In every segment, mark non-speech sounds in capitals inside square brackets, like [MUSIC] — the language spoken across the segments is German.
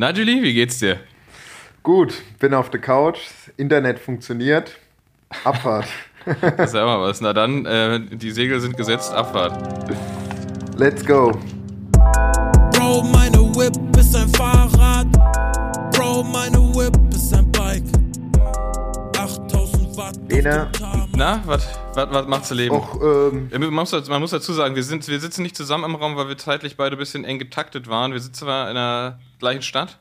Na, Julie, wie geht's dir? Gut, bin auf der Couch, Internet funktioniert, Abfahrt. das ist ja immer was. Na dann, äh, die Segel sind gesetzt, Abfahrt. Let's go. Bro, meine Whip ist ein Fahrrad. Bro, meine Whip ist ein Bike. 8000 Watt. Bene. Na, was macht zu leben? Och, ähm, man, muss, man, muss, dazu sagen, wir, sind, wir sitzen nicht zusammen im Raum, weil wir zeitlich beide ein bisschen eng getaktet waren. Wir sitzen zwar in der gleichen Stadt,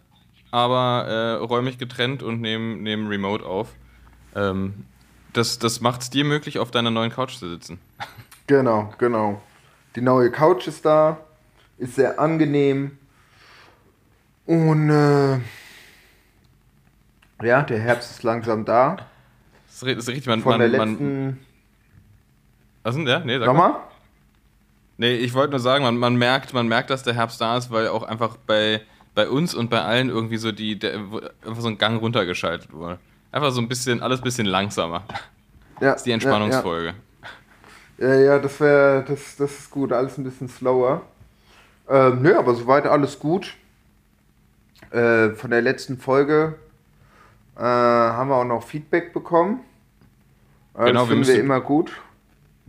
aber äh, räumlich getrennt und nehmen, nehmen Remote auf. Ähm, das das macht es dir möglich, auf deiner neuen Couch zu sitzen. Genau, genau. Die neue Couch ist da, ist sehr angenehm. Und äh, ja, der Herbst ist langsam da. Das ist richtig, man, Von man, der man, letzten. was denn der? Nee, sag Nochmal? mal. Nee, ich wollte nur sagen, man, man, merkt, man merkt, dass der Herbst da ist, weil auch einfach bei, bei uns und bei allen irgendwie so die, der, einfach so ein Gang runtergeschaltet wurde. Einfach so ein bisschen, alles ein bisschen langsamer. Ja, Das ist die Entspannungsfolge. Ja, ja, ja das wäre, das, das ist gut, alles ein bisschen slower. Ähm, nö, aber soweit alles gut. Äh, von der letzten Folge äh, haben wir auch noch Feedback bekommen. Genau, wir das finden müssen- wir immer gut.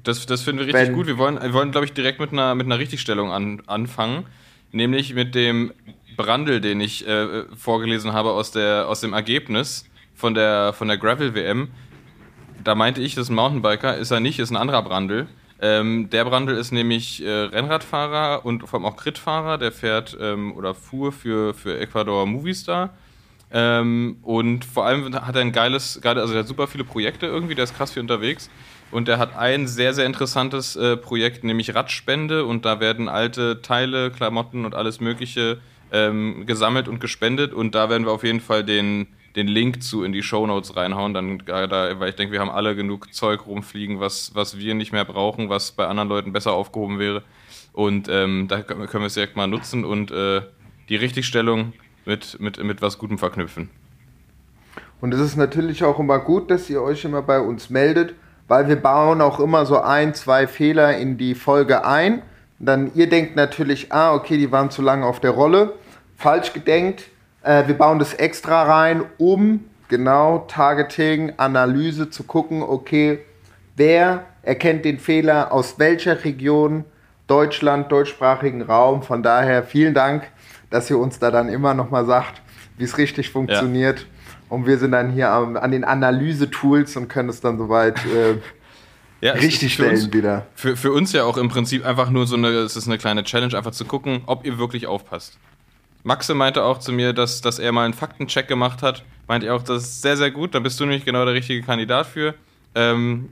Das, das finden wir richtig Wenn- gut. Wir wollen, wir wollen glaube ich, direkt mit einer, mit einer Richtigstellung an, anfangen. Nämlich mit dem Brandel, den ich äh, vorgelesen habe aus, der, aus dem Ergebnis von der, von der Gravel-WM. Da meinte ich, das ist ein Mountainbiker. Ist er nicht, ist ein anderer Brandel. Ähm, der Brandel ist nämlich äh, Rennradfahrer und vor allem auch Crit-Fahrer. Der fährt ähm, oder fuhr für, für Ecuador Movistar. Ähm, und vor allem hat er ein geiles, geile, also er hat super viele Projekte irgendwie, der ist krass viel unterwegs. Und er hat ein sehr, sehr interessantes äh, Projekt, nämlich Radspende. Und da werden alte Teile, Klamotten und alles Mögliche ähm, gesammelt und gespendet. Und da werden wir auf jeden Fall den, den Link zu in die Shownotes reinhauen. Dann, da, weil ich denke, wir haben alle genug Zeug rumfliegen, was, was wir nicht mehr brauchen, was bei anderen Leuten besser aufgehoben wäre. Und ähm, da können wir es direkt mal nutzen und äh, die Richtigstellung mit, mit, mit was Gutem verknüpfen. Und es ist natürlich auch immer gut, dass ihr euch immer bei uns meldet, weil wir bauen auch immer so ein, zwei Fehler in die Folge ein. Und dann ihr denkt natürlich, ah, okay, die waren zu lange auf der Rolle. Falsch gedenkt. Äh, wir bauen das extra rein, um genau Targeting, Analyse zu gucken, okay, wer erkennt den Fehler aus welcher Region, Deutschland, deutschsprachigen Raum. Von daher vielen Dank, dass ihr uns da dann immer nochmal sagt, wie es richtig funktioniert. Und wir sind dann hier am, an den Analyse-Tools und können es dann soweit äh, Ja, richtig für uns, stellen wieder. Für, für uns ja auch im Prinzip einfach nur so eine, es ist eine kleine Challenge, einfach zu gucken, ob ihr wirklich aufpasst. Maxe meinte auch zu mir, dass, dass er mal einen Faktencheck gemacht hat. Meinte er auch, das ist sehr, sehr gut, da bist du nämlich genau der richtige Kandidat für. Ähm,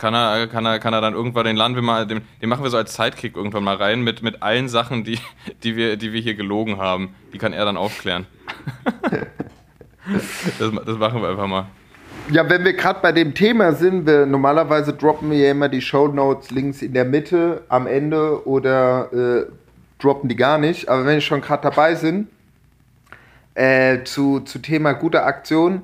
kann er, kann, er, kann er dann irgendwann den laden den, den machen wir so als Sidekick irgendwann mal rein mit, mit allen Sachen, die, [LAUGHS] die, wir, die wir hier gelogen haben. Die kann er dann aufklären. [LAUGHS] das, das machen wir einfach mal. Ja, wenn wir gerade bei dem Thema sind, wir, normalerweise droppen wir ja immer die Show Notes links in der Mitte, am Ende oder äh, droppen die gar nicht. Aber wenn wir schon gerade dabei sind, äh, zu, zu Thema gute Aktion,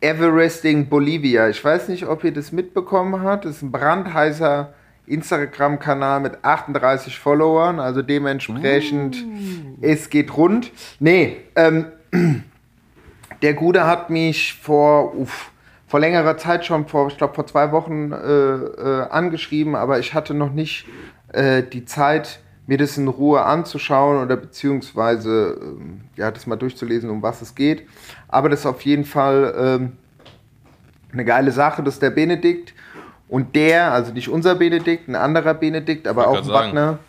Everesting Bolivia. Ich weiß nicht, ob ihr das mitbekommen habt. Das ist ein brandheißer Instagram-Kanal mit 38 Followern, also dementsprechend, es geht rund. Nee, ähm, [CLEARS THROAT] der Gute hat mich vor, uff, vor längerer Zeit schon, vor, ich glaube vor zwei Wochen äh, äh, angeschrieben, aber ich hatte noch nicht äh, die Zeit, mir das in Ruhe anzuschauen oder beziehungsweise ähm, ja, das mal durchzulesen, um was es geht. Aber das ist auf jeden Fall ähm, eine geile Sache, das ist der Benedikt. Und der, also nicht unser Benedikt, ein anderer Benedikt, aber auch ein. Wagner.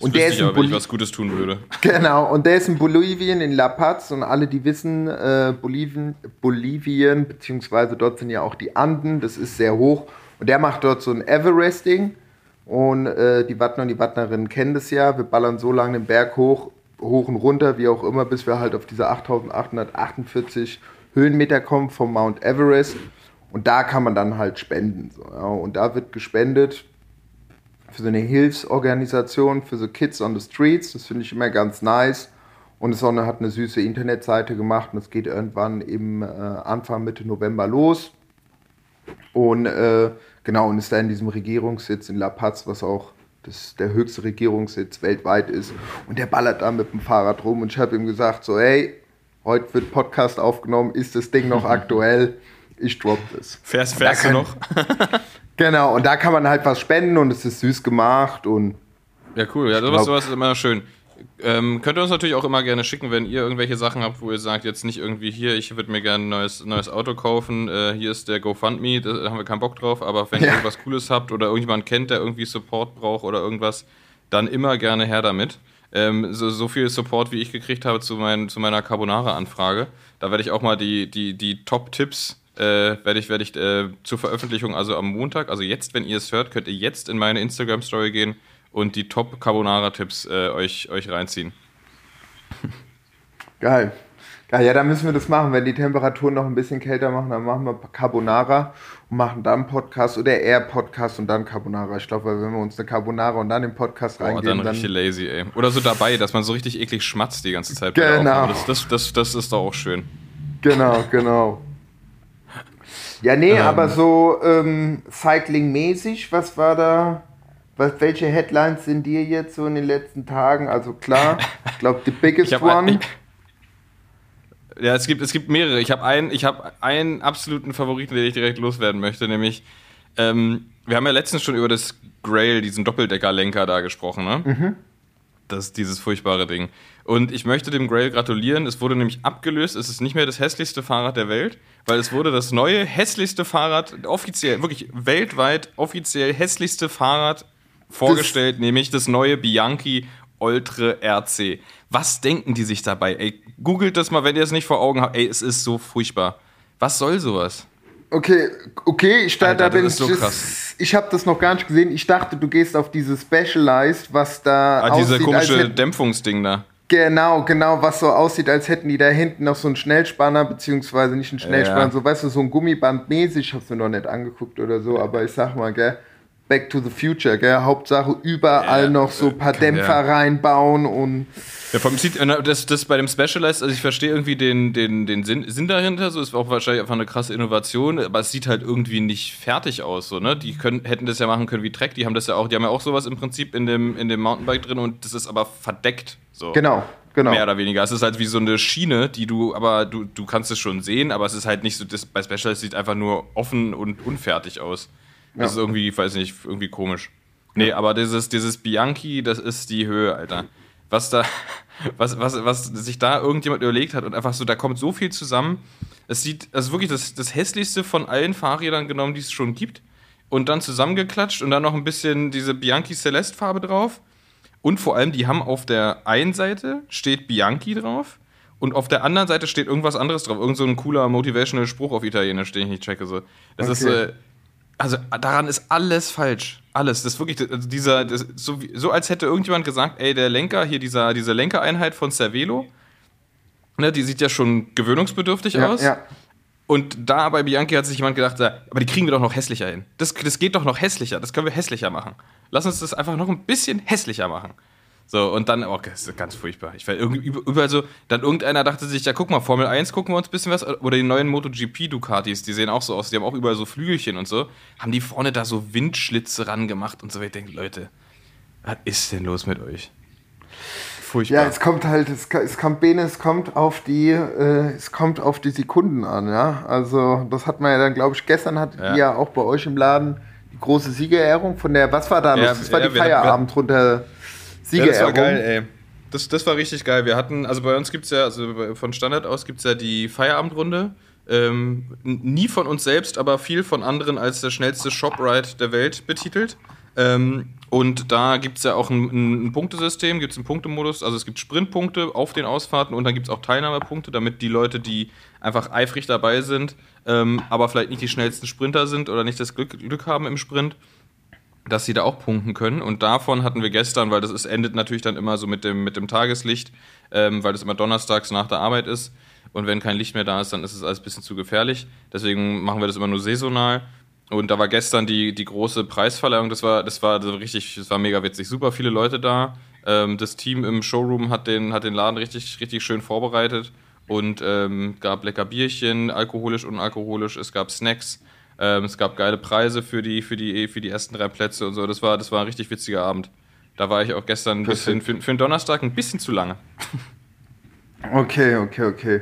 Und der ist ich in aber, wenn ich was Gutes tun würde. [LAUGHS] Genau, und der ist in Bolivien, in La Paz und alle, die wissen, äh, Bolivien, Bolivien, beziehungsweise dort sind ja auch die Anden, das ist sehr hoch. Und der macht dort so ein Everesting und äh, die Wattner und die Wattnerinnen kennen das ja. Wir ballern so lange den Berg hoch, hoch und runter, wie auch immer, bis wir halt auf diese 8848 Höhenmeter kommen vom Mount Everest. Und da kann man dann halt spenden. So, ja. Und da wird gespendet für so eine Hilfsorganisation für so Kids on the Streets. Das finde ich immer ganz nice. Und es hat eine süße Internetseite gemacht und es geht irgendwann im äh, Anfang Mitte November los. Und äh, genau, und ist da in diesem Regierungssitz in La Paz, was auch das, der höchste Regierungssitz weltweit ist. Und der ballert da mit dem Fahrrad rum. Und ich habe ihm gesagt, so, hey, heute wird Podcast aufgenommen, ist das Ding noch [LAUGHS] aktuell? Ich drop das. Fährst, fährst Da du kann- noch? [LAUGHS] Genau, und da kann man halt was spenden und es ist süß gemacht und Ja, cool. Ja, sowas, glaub- sowas ist immer schön. Ähm, könnt ihr uns natürlich auch immer gerne schicken, wenn ihr irgendwelche Sachen habt, wo ihr sagt, jetzt nicht irgendwie hier, ich würde mir gerne ein neues, neues Auto kaufen, äh, hier ist der GoFundMe, da haben wir keinen Bock drauf, aber wenn ihr Ja. irgendwas Cooles habt oder irgendjemand kennt, der irgendwie Support braucht oder irgendwas, dann immer gerne her damit. Ähm, so, so viel Support, wie ich gekriegt habe zu, mein, zu meiner Carbonara-Anfrage, da werde ich auch mal die, die, die Top-Tipps äh, werde ich, werde ich äh, zur Veröffentlichung, also am Montag, also jetzt, wenn ihr es hört, könnt ihr jetzt in meine Instagram-Story gehen und die Top Carbonara-Tipps äh, euch, euch reinziehen. [LAUGHS] geil. Geil, ja, dann müssen wir das machen. Wenn die Temperaturen noch ein bisschen kälter machen, dann machen wir Carbonara und machen dann Podcast oder eher Podcast und dann Carbonara. Ich glaube, wenn wir uns eine Carbonara und dann den Podcast Boah, reingeben, dann dann, richtig lazy, ey. Oder so dabei, dass man so richtig eklig schmatzt die ganze Zeit. Genau. Das, das, das, das ist doch auch schön. Genau, genau. Ja, nee, Ähm. aber so ähm, Cycling-mäßig, was war da? Was, welche Headlines sind dir jetzt so in den letzten Tagen? Also klar, ich glaube, the biggest Ich hab one. ein- Ja, es gibt, es gibt mehrere. Ich habe einen, ich habe einen absoluten Favoriten, den ich direkt loswerden möchte, nämlich ähm, wir haben ja letztens schon über das Grail, diesen Doppeldeckerlenker da gesprochen, ne? Das ist dieses furchtbare Ding. Und ich möchte dem Grail gratulieren. Es wurde nämlich abgelöst. Es ist nicht mehr das hässlichste Fahrrad der Welt, weil es wurde das neue hässlichste Fahrrad, offiziell, wirklich weltweit offiziell hässlichste Fahrrad vorgestellt, nämlich das neue Bianchi Ultra RC. Was denken die sich dabei? Ey, googelt das mal, wenn ihr es nicht vor Augen habt. Ey, es ist so furchtbar. Was soll sowas? Okay, okay, ich dachte, Alter, da bin das ich. so das-. Ich habe das noch gar nicht gesehen. Ich dachte, du gehst auf diese Specialized, was da Ah, diese aussieht, als komische hätten, Dämpfungsding da. Genau, genau, was so aussieht, als hätten die da hinten noch so einen Schnellspanner, beziehungsweise nicht einen Schnellspanner, Ja. so weißt du, so ein Gummiband mäßig, ich hab's mir noch nicht angeguckt oder so, aber ich sag mal, gell, Back to the Future, gell, Hauptsache überall Ja, noch so ein paar kann- Dämpfer ja. reinbauen und Ja, vom sieht, das, das bei dem Specialized, also ich verstehe irgendwie den, den, den Sinn, Sinn dahinter, so ist auch wahrscheinlich einfach eine krasse Innovation, aber es sieht halt irgendwie nicht fertig aus, so, ne? Die können, hätten das ja machen können wie Trek, die haben das ja auch, die haben ja auch sowas im Prinzip in dem, in dem Mountainbike drin und das ist aber verdeckt, so. genau, genau. Mehr oder weniger. Es ist halt wie so eine Schiene, die du, aber du, du kannst es schon sehen, aber es ist halt nicht so, das bei Specialized sieht einfach nur offen und unfertig aus. Das ist irgendwie, ich weiß nicht, irgendwie komisch. Nee, aber dieses, dieses Bianchi, das ist die Höhe, Alter. Was da, [LAUGHS] was, was, was sich da irgendjemand überlegt hat und einfach so, da kommt so viel zusammen. Es sieht, also wirklich das, das hässlichste von allen Fahrrädern genommen, die es schon gibt. Und dann zusammengeklatscht und dann noch ein bisschen diese Bianchi Celeste Farbe drauf. Und vor allem, die haben auf der einen Seite steht Bianchi drauf und auf der anderen Seite steht irgendwas anderes drauf. Irgend so ein cooler motivational Spruch auf Italienisch, den ich nicht checke. So. Das ist, Okay. äh, also daran ist alles falsch. Alles. Das ist wirklich, also dieser, das, so, so als hätte irgendjemand gesagt, ey, der Lenker, hier dieser, diese Lenkereinheit von Cervelo, ne, die sieht ja schon gewöhnungsbedürftig ja, aus. ja. Und da bei Bianchi hat sich jemand gedacht, aber die kriegen wir doch noch hässlicher hin. Das, das geht doch noch hässlicher, das können wir hässlicher machen. Lass uns das einfach noch ein bisschen hässlicher machen. So, und dann, oh, das ist ganz furchtbar. Ich war irgendwie über- überall so, dann irgendeiner dachte sich, ja, guck mal, Formel 1 gucken wir uns ein bisschen was, oder die neuen MotoGP Ducatis, die sehen auch so aus, die haben auch überall so Flügelchen und so, haben die vorne da so Windschlitze ran gemacht und so. Ich denke, Leute, was ist denn los mit euch? Furchtbar. Ja, es kommt halt, es, es kommt, Bene, es kommt auf die, äh, es kommt auf die Sekunden an, ja. Also das hat man ja dann, glaube ich, gestern hattet Ja. ja auch bei euch im Laden die große Siegerehrung von der, was war da noch? Ja, das war ja, die wir- Feierabendrunde Ja, Siegerehrung. das war geil, ey. Das, das war richtig geil. Wir hatten, also bei uns gibt es ja, also von Standard aus gibt es ja die Feierabendrunde. Ähm, nie von uns selbst, aber viel von anderen als der schnellste Shopride der Welt betitelt. Ähm, und da gibt es ja auch ein, ein, ein Punktesystem, gibt es einen Punktemodus, also es gibt Sprintpunkte auf den Ausfahrten und dann gibt es auch Teilnahmepunkte, damit die Leute, die einfach eifrig dabei sind, ähm, aber vielleicht nicht die schnellsten Sprinter sind oder nicht das Glück, Glück haben im Sprint, dass sie da auch punkten können. Und davon hatten wir gestern, weil das ist, endet natürlich dann immer so mit dem, mit dem Tageslicht, ähm, weil das immer donnerstags nach der Arbeit ist. Und wenn kein Licht mehr da ist, dann ist es alles ein bisschen zu gefährlich. Deswegen machen wir das immer nur saisonal. Und da war gestern die, die große Preisverleihung, das war, das war richtig, das war mega witzig. Super viele Leute da. Ähm, das Team im Showroom hat den, hat den Laden richtig, richtig schön vorbereitet und ähm, gab lecker Bierchen, alkoholisch und alkoholisch. Es gab Snacks. Ähm, es gab geile Preise für die, für, die, für die ersten drei Plätze und so. Das war, das war ein richtig witziger Abend. Da war ich auch gestern ein bisschen, für, für einen Donnerstag ein bisschen zu lange. Okay, okay, okay.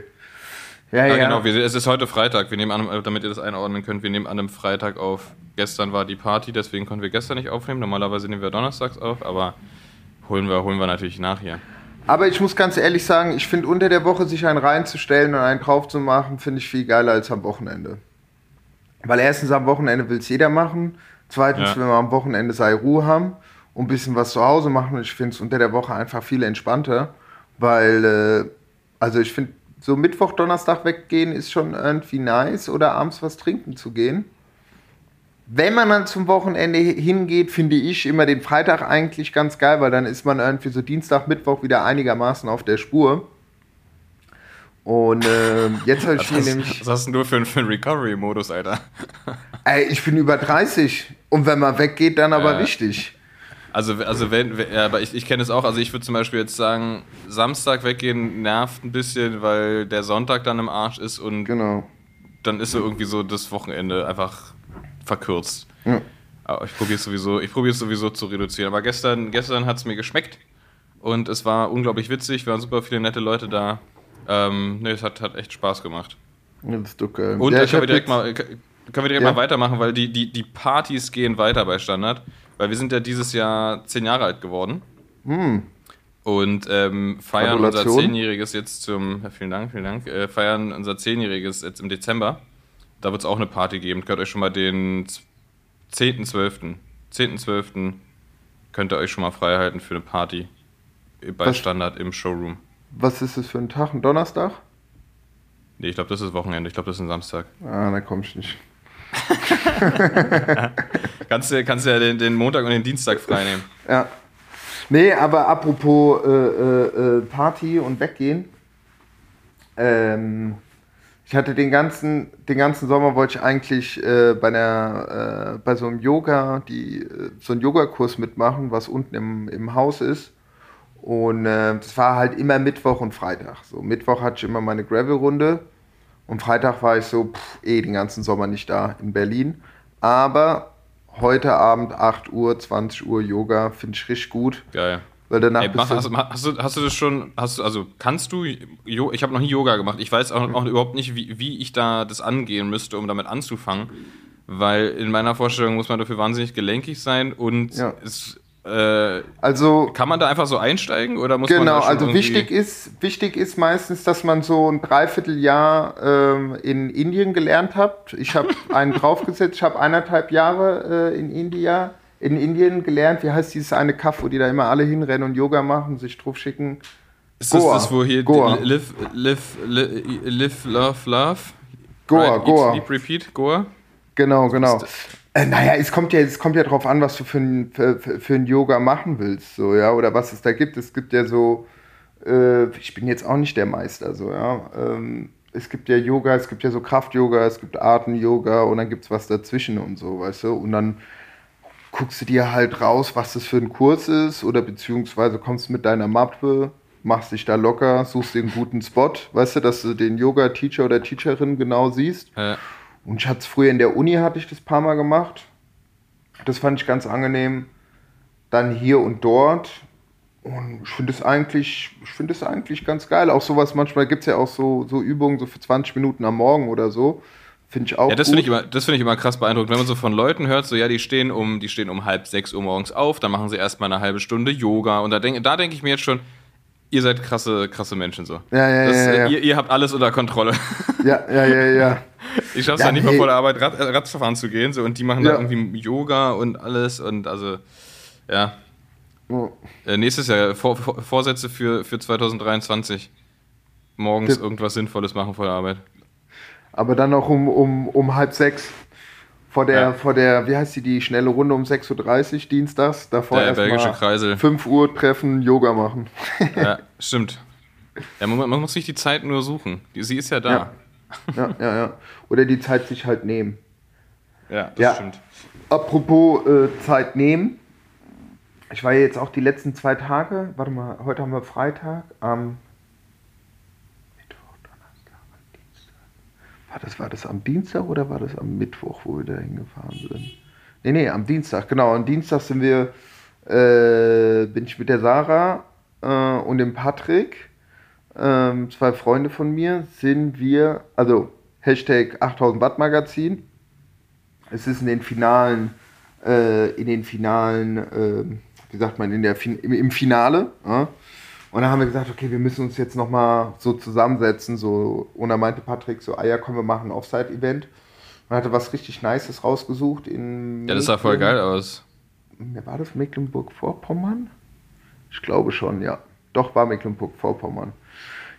Ja, Ja, ja. genau. Wir, es ist heute Freitag. Wir nehmen an, damit ihr das einordnen könnt, wir nehmen an einem Freitag auf. Gestern war die Party, deswegen konnten wir gestern nicht aufnehmen. Normalerweise nehmen wir donnerstags auf, aber holen wir, holen wir natürlich nach hier. Aber ich muss ganz ehrlich sagen, ich finde unter der Woche sich einen reinzustellen und einen drauf zu machen, finde ich viel geiler als am Wochenende. Weil erstens am Wochenende will es jeder machen. Zweitens, Ja. wenn wir am Wochenende sei Ruhe haben und ein bisschen was zu Hause machen. Und ich finde es unter der Woche einfach viel entspannter. Weil, äh, also ich finde, so Mittwoch, Donnerstag weggehen ist schon irgendwie nice oder abends was trinken zu gehen. Wenn man dann zum Wochenende hingeht, finde ich immer den Freitag eigentlich ganz geil, weil dann ist man irgendwie so Dienstag, Mittwoch wieder einigermaßen auf der Spur. Und ähm, jetzt habe ich mir nämlich, was hast du für, einen- für einen Recovery-Modus, Alter? [LAUGHS] ey, ich bin über 30 und wenn man weggeht, dann aber Ja. richtig. Also, also wenn, ja, aber ich, ich kenne es auch. Also ich würde zum Beispiel jetzt sagen, Samstag weggehen nervt ein bisschen, weil der Sonntag dann im Arsch ist und Genau. dann ist so irgendwie so das Wochenende einfach verkürzt. Ja. Aber ich probiere es sowieso, ich sowieso zu reduzieren. Aber gestern, gestern hat es mir geschmeckt und es war unglaublich witzig. Wir waren super viele nette Leute da. Ähm, ne, es hat, hat echt Spaß gemacht. Ja, Das ist doch geil. Und Ja, da ich können wir hab direkt mal, können wir direkt Ja. mal weitermachen, weil die, die, die Partys gehen weiter bei Standard. Weil wir sind ja dieses Jahr zehn Jahre alt geworden. Und ähm, feiern unser Gratulation. Zehnjähriges jetzt zum, ja, vielen Dank, vielen Dank, äh, feiern unser Zehnjähriges jetzt im Dezember. Da wird es auch eine Party geben. Könnt euch schon mal den 10.12. 10.12. könnt ihr euch schon mal frei halten für eine Party bei Was? Standard im Showroom. Was ist das für ein Tag? Ein Donnerstag? Nee, ich glaube, das ist Wochenende. Ich glaube, das ist ein Samstag. Ah, da komm ich nicht. [LAUGHS] Kannst du, kannst ja den, den Montag und den Dienstag frei nehmen. [LAUGHS] Ja. Nee, aber apropos äh, äh, äh, Party und weggehen. Ähm, ich hatte den ganzen, den ganzen Sommer wollte ich eigentlich äh, bei, einer, äh, bei so einem Yoga, die, äh, so einen Yogakurs mitmachen, was unten im, im Haus ist. Und äh, das war halt immer Mittwoch und Freitag. So, Mittwoch hatte ich immer meine Gravel-Runde und Freitag war ich so pff, eh den ganzen Sommer nicht da in Berlin. Aber heute Abend 8 Uhr, 20 Uhr Yoga finde ich richtig gut. Geil. Weil danach Ey, mach, du, hast, hast, du, hast du das schon, hast du, also kannst du, ich habe noch nie Yoga gemacht, ich weiß auch, auch überhaupt nicht, wie, wie ich da das angehen müsste, um damit anzufangen, weil in meiner Vorstellung muss man dafür wahnsinnig gelenkig sein und Ja. es, äh, also kann man da einfach so einsteigen oder muss man Genau, da schon also wichtig ist, wichtig ist meistens, dass man so ein Dreivierteljahr ähm, in Indien gelernt hat. Ich habe [LAUGHS] einen draufgesetzt, ich habe eineinhalb Jahre äh, in India, in Indien gelernt. Wie heißt dieses eine Kaff, wo die da immer alle hinrennen und Yoga machen, sich drauf schicken? Ist das Goa. das, wo hier Goa. die live, live, live, live, love, love? Goa, Eat, Goa. Sleep, repeat, Goa? Genau, genau. Äh, naja, es kommt ja, es kommt ja drauf an, was du für ein, für, für ein Yoga machen willst, so, ja, oder was es da gibt. Es gibt ja so, äh, ich bin jetzt auch nicht der Meister, so, ja. Ähm, es gibt ja Yoga, es gibt ja so Kraft-Yoga, es gibt Atem-Yoga und dann gibt es was dazwischen und so, weißt du. Und dann guckst du dir halt raus, was das für ein Kurs ist, oder beziehungsweise kommst mit deiner Mappe, machst dich da locker, suchst einen guten Spot, weißt du, dass du den Yoga-Teacher oder Teacherin genau siehst. Äh, Und ich hatte es früher in der Uni, hatte ich das paar Mal gemacht. Das fand ich ganz angenehm. Dann hier und dort. Und ich finde es eigentlich, ich finde es eigentlich ganz geil. Auch sowas, manchmal gibt es ja auch so, so Übungen so für 20 Minuten am Morgen oder so. Finde ich auch Ja, das finde ich, immer- das finde ich immer krass beeindruckend, wenn man so von Leuten hört, so ja, die stehen um, die stehen um halb sechs Uhr morgens auf, dann machen sie erstmal eine halbe Stunde Yoga und da denke da denk ich mir jetzt schon, ihr seid krasse, krasse Menschen so. Ja, ja, das, ja, ja. Ihr, ihr habt alles unter Kontrolle. ja, ja, ja, ja. [LAUGHS] Ich schaff's Ja, ja, nicht mal nee. vor der Arbeit Rad, äh, Rad zu gehen so und die machen Ja. da irgendwie Yoga und alles und also ja. Oh. Äh, nächstes Jahr vor, vor, Vorsätze für, für 2023. Morgens irgendwas Sinnvolles machen vor der Arbeit. Aber dann noch um, um, um halb sechs. Vor der, Ja. vor der, wie heißt die, die schnelle Runde um 6.30 Uhr dienstags. Davor Der belgische Kreisel. 5 Uhr treffen, Yoga machen. [LAUGHS] Ja, stimmt. Ja, man, man muss sich die Zeit nur suchen. Die, sie ist ja da. Ja. ja, ja, ja. Oder die Zeit sich halt nehmen. Ja, das Ja. stimmt. Apropos äh, Zeit nehmen. Ich war ja jetzt auch die letzten zwei Tage, warte mal, heute haben wir Freitag, am Mittwoch, Donnerstag, am Dienstag. War das, war das am Dienstag oder war das am Mittwoch, wo wir da hingefahren sind? Nee, nee, am Dienstag, genau. Am Dienstag sind wir, äh, bin ich mit der Sarah äh, und dem Patrick ähm, zwei Freunde von mir, sind wir, also Hashtag 8000 Watt Magazin. Es ist in den finalen, äh, in den finalen, äh, wie sagt man, in der im, im Finale. Und dann haben wir gesagt, okay, wir müssen uns jetzt nochmal so zusammensetzen. So, und dann meinte Patrick so, ah ja, komm, wir machen ein Offside-Event. Und hatte was richtig Nices rausgesucht in. Ja, das sah voll geil aus. Wer war das? Mecklenburg-Vorpommern? Ich glaube schon, ja. Doch, war Mecklenburg-Vorpommern.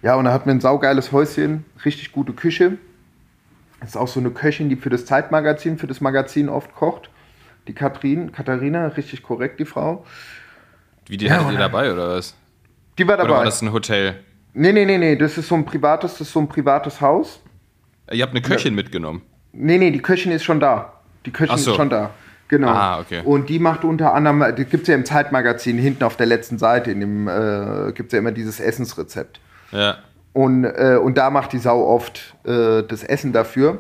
Ja, und da hatten wir ein saugeiles Häuschen, richtig gute Küche. Das ist auch so eine Köchin, die für das Zeitmagazin, für das Magazin oft kocht. Die Katrin, Katharina, richtig korrekt, die Frau. Wie die Ja, hattet ihr dabei oder was? Die war Oder dabei. war das ein Hotel? Nee, nee, nee, nee, das ist so ein privates, das ist so ein privates Haus. Ihr habt eine Köchin mitgenommen. Nee, nee, die Köchin ist schon da. Die Köchin so. ist schon da. Genau. Ah, okay. Und die macht unter anderem, die gibt es ja im Zeitmagazin hinten auf der letzten Seite, in dem äh, gibt es ja immer dieses Essensrezept. Ja. Und, äh, und da macht die Sau oft äh, das Essen dafür.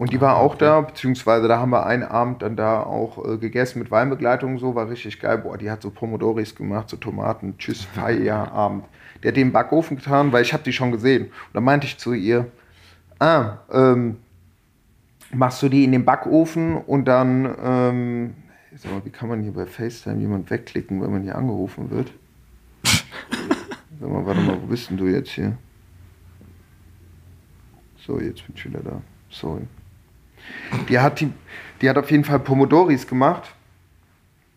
Und die war auch da, beziehungsweise da haben wir einen Abend dann da auch äh, gegessen mit Weinbegleitung und so, war richtig geil. Boah, die hat so Pomodoris gemacht, so Tomaten, tschüss, Feierabend. Der hat den Backofen getan, weil ich habe die schon gesehen. Und dann meinte ich zu ihr, ah, ähm, machst du die in den Backofen und dann, ähm, sag mal, wie kann man hier bei FaceTime jemand wegklicken, wenn man hier angerufen wird? [LAUGHS] Sag mal, warte mal, wo bist denn du jetzt hier? So, jetzt bin ich wieder da. Sorry. Die hat, die, die hat auf jeden Fall Pomodoris gemacht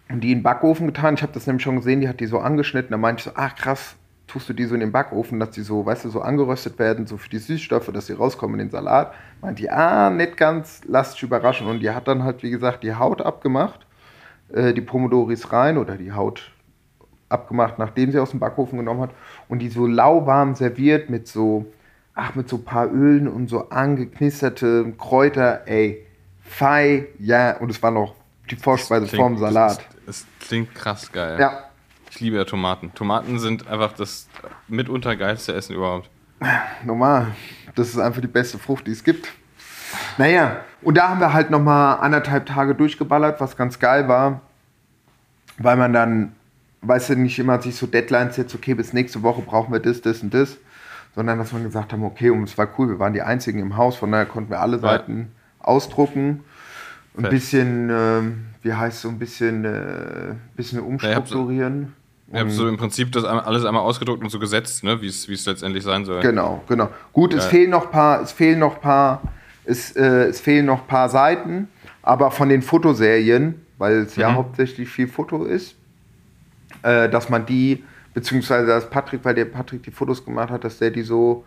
und die in den Backofen getan. Ich habe das nämlich schon gesehen, die hat die so angeschnitten. Da meinte ich so, ach krass, tust du die so in den Backofen, dass die so, weißt du, so angeröstet werden, so für die Süßstoffe, dass die rauskommen in den Salat. Meint die, ah, nicht ganz, lass dich überraschen. Und die hat dann halt, wie gesagt, die Haut abgemacht, äh, die Pomodoris rein oder die Haut abgemacht, nachdem sie aus dem Backofen genommen hat und die so lauwarm serviert mit so, ach, mit so ein paar Ölen und so angeknisterte Kräuter, ey, fei, ja, und es war noch die Vorspeise Klingt- vorm Salat. Es klingt krass geil. Ja, Ich liebe ja Tomaten. Tomaten sind einfach das mitunter geilste Essen überhaupt. normal. Das ist einfach die beste Frucht, die es gibt. Naja, und da haben wir halt nochmal anderthalb Tage durchgeballert, was ganz geil war, weil man dann, weißt du, nicht immer sich so Deadlines setzt, okay, bis nächste Woche brauchen wir das, das und das, sondern dass wir gesagt haben, okay, und es war cool, wir waren die Einzigen im Haus, von daher konnten wir alle Seiten ausdrucken. Ein Fett. bisschen, ähm, wie heißt so, ein bisschen, äh, bisschen umstrukturieren. Ihr habt so im Prinzip das alles einmal ausgedruckt und so gesetzt, ne? wie es es letztendlich sein soll. Genau, genau. Gut, es Ja. fehlen noch paar, es fehlen noch paar, es, äh, es fehlen noch paar Seiten, aber von den Fotoserien, weil es ja Mhm. hauptsächlich viel Foto ist, äh, dass man die, beziehungsweise dass Patrick, weil der Patrick die Fotos gemacht hat, dass der die so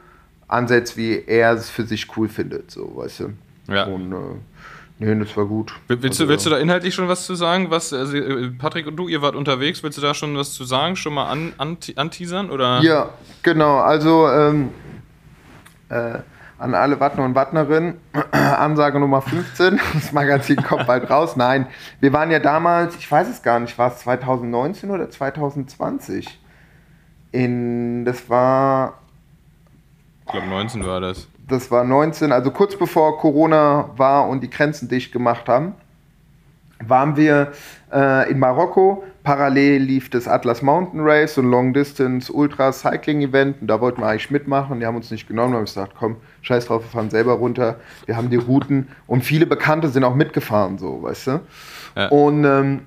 ansetzt, wie er es für sich cool findet, so, weißt du. Ja. Und äh, nee, das war gut. Will- Willst, Also, du, willst du da inhaltlich schon was zu sagen? Was, also, äh, Patrick und du, ihr wart unterwegs, willst du da schon was zu sagen? Schon mal an, an, anteasern? Oder? Ja, genau. Also ähm, äh, an alle Wattner und Wattnerinnen, [CLEARS THROAT] Ansage Nummer 15, das Magazin kommt bald raus. Nein, wir waren ja damals, ich weiß es gar nicht, war es 2019 oder 2020? In, das war, Ich glaube 19 war das. das war 19, also kurz bevor Corona war und die Grenzen dicht gemacht haben, waren wir äh, in Marokko. Parallel lief das Atlas Mountain Race, so ein Long Distance Ultra Cycling Event. Und da wollten wir eigentlich mitmachen. Die haben uns nicht genommen. Da haben wir gesagt, komm, scheiß drauf, wir fahren selber runter. Wir haben die Routen. Und viele Bekannte sind auch mitgefahren, so, weißt du. Ja. Und ähm,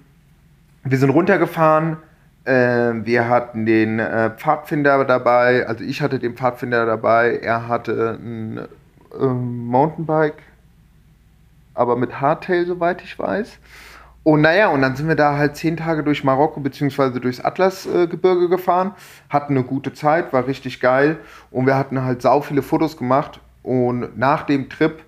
wir sind runtergefahren. Äh, wir hatten den äh, Pfadfinder dabei. Also ich hatte den Pfadfinder dabei. Er hatte ein ähm, Mountainbike, aber mit Hardtail, soweit ich weiß. Und naja, und dann sind wir da halt zehn Tage durch Marokko bzw. durchs Atlasgebirge gefahren, hatten eine gute Zeit, war richtig geil und wir hatten halt sau viele Fotos gemacht und nach dem Trip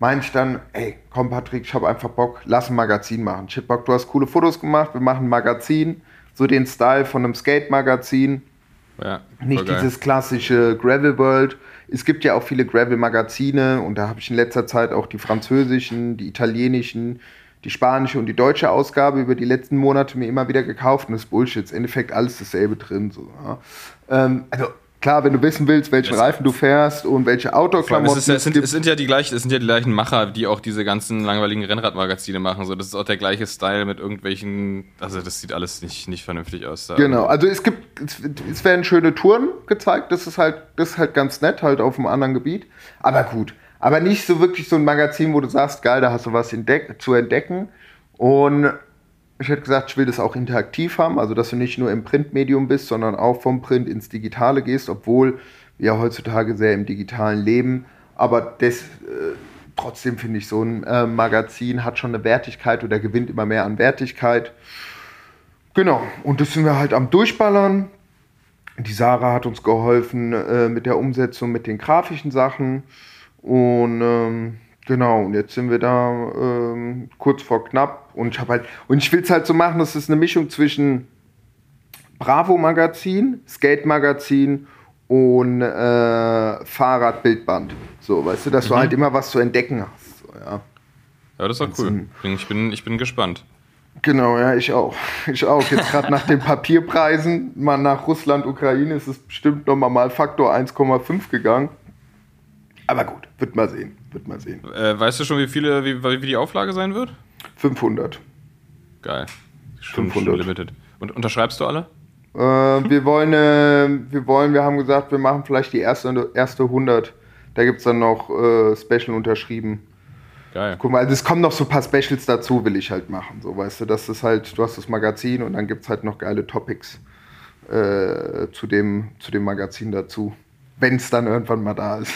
meinte ich dann, ey, komm Patrick, ich habe einfach Bock, lass ein Magazin machen. Ich hab Bock, du hast coole Fotos gemacht, wir machen ein Magazin, so den Style von einem Skate-Magazin, Ja, nicht geil. dieses klassische Gravel World. Es gibt ja auch viele Gravel-Magazine und da habe ich in letzter Zeit auch die französischen, die italienischen, die spanische und die deutsche Ausgabe über die letzten Monate mir immer wieder gekauft und das ist Bullshit. Im Endeffekt alles dasselbe drin. So, ja. ähm, also Klar, wenn du wissen willst, welchen Es- Reifen du fährst und welche Outdoor-Klamotten es, ja, es, sind, es sind ja die gleichen, es sind ja die gleichen Macher, die auch diese ganzen langweiligen Rennradmagazine machen. So, das ist auch der gleiche Style mit irgendwelchen. Also das sieht alles nicht, nicht vernünftig aus. Da. Genau, also es gibt, es, es werden schöne Touren gezeigt, das ist halt, das ist halt ganz nett, halt auf einem anderen Gebiet. Aber gut, aber nicht so wirklich so ein Magazin, wo du sagst, geil, da hast du was entdeck zu entdecken. Und ich hätte gesagt, ich will das auch interaktiv haben, also dass du nicht nur im Printmedium bist, sondern auch vom Print ins Digitale gehst, obwohl wir heutzutage sehr im Digitalen leben. Aber das, äh, trotzdem finde ich, so ein äh, Magazin hat schon eine Wertigkeit oder gewinnt immer mehr an Wertigkeit. Genau, und das sind wir halt am Durchballern. Die Sarah hat uns geholfen äh, mit der Umsetzung, mit den grafischen Sachen. Und ähm, genau, und jetzt sind wir da ähm, kurz vor knapp. Und ich habe halt, und ich will es halt so machen, das ist eine Mischung zwischen Bravo-Magazin, Skate-Magazin und äh, Fahrradbildband. So, weißt du, dass du halt immer was zu entdecken hast. So, ja. Ja, das ist doch cool. Ich bin, ich bin gespannt. Genau, ja, ich auch. Ich auch. Jetzt gerade nach den Papierpreisen, mal nach Russland, Ukraine, ist es bestimmt nochmal mal Faktor 1,5 gegangen. Aber gut, wird mal sehen. Wird mal sehen. Äh, weißt du schon, wie viele, wie, wie die Auflage sein wird? 500. Geil. Schon, 500. schon limited. Und unterschreibst du alle? Äh, wir wollen, äh, wir wollen, wir haben gesagt, wir machen vielleicht die erste, erste 100. Da gibt es dann noch äh, Special unterschrieben. Geil. Guck mal, also es kommen noch so ein paar Specials dazu, will ich halt machen. So, weißt du, das ist halt, du hast das Magazin und dann gibt es halt noch geile Topics äh, zu, dem, zu dem Magazin dazu. Wenn es dann irgendwann mal da ist.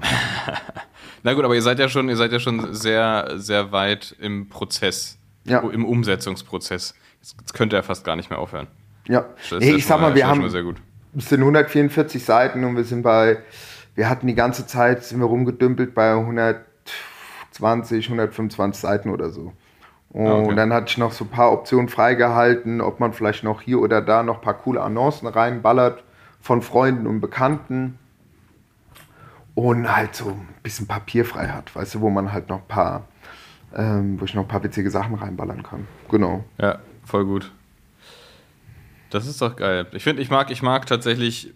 [LAUGHS] Na gut, aber ihr seid ja schon, ihr seid ja schon sehr, sehr weit im Prozess, Ja. im Umsetzungsprozess. Jetzt, könnte er fast gar nicht mehr aufhören. Ja, ja ich sag mal, wir haben, mal sehr gut. es sind 144 Seiten und wir sind bei, wir hatten die ganze Zeit, sind wir rumgedümpelt bei 120, 125 Seiten oder so. Und Ah, okay. dann hatte ich noch so ein paar Optionen freigehalten, ob man vielleicht noch hier oder da noch ein paar coole Annoncen reinballert von Freunden und Bekannten. Und halt so ein bisschen Papier frei hat, weißt du, wo man halt noch ein paar, ähm, wo ich noch ein paar witzige Sachen reinballern kann. Genau. Ja, voll gut. Das ist doch geil. Ich finde, ich mag, ich mag tatsächlich,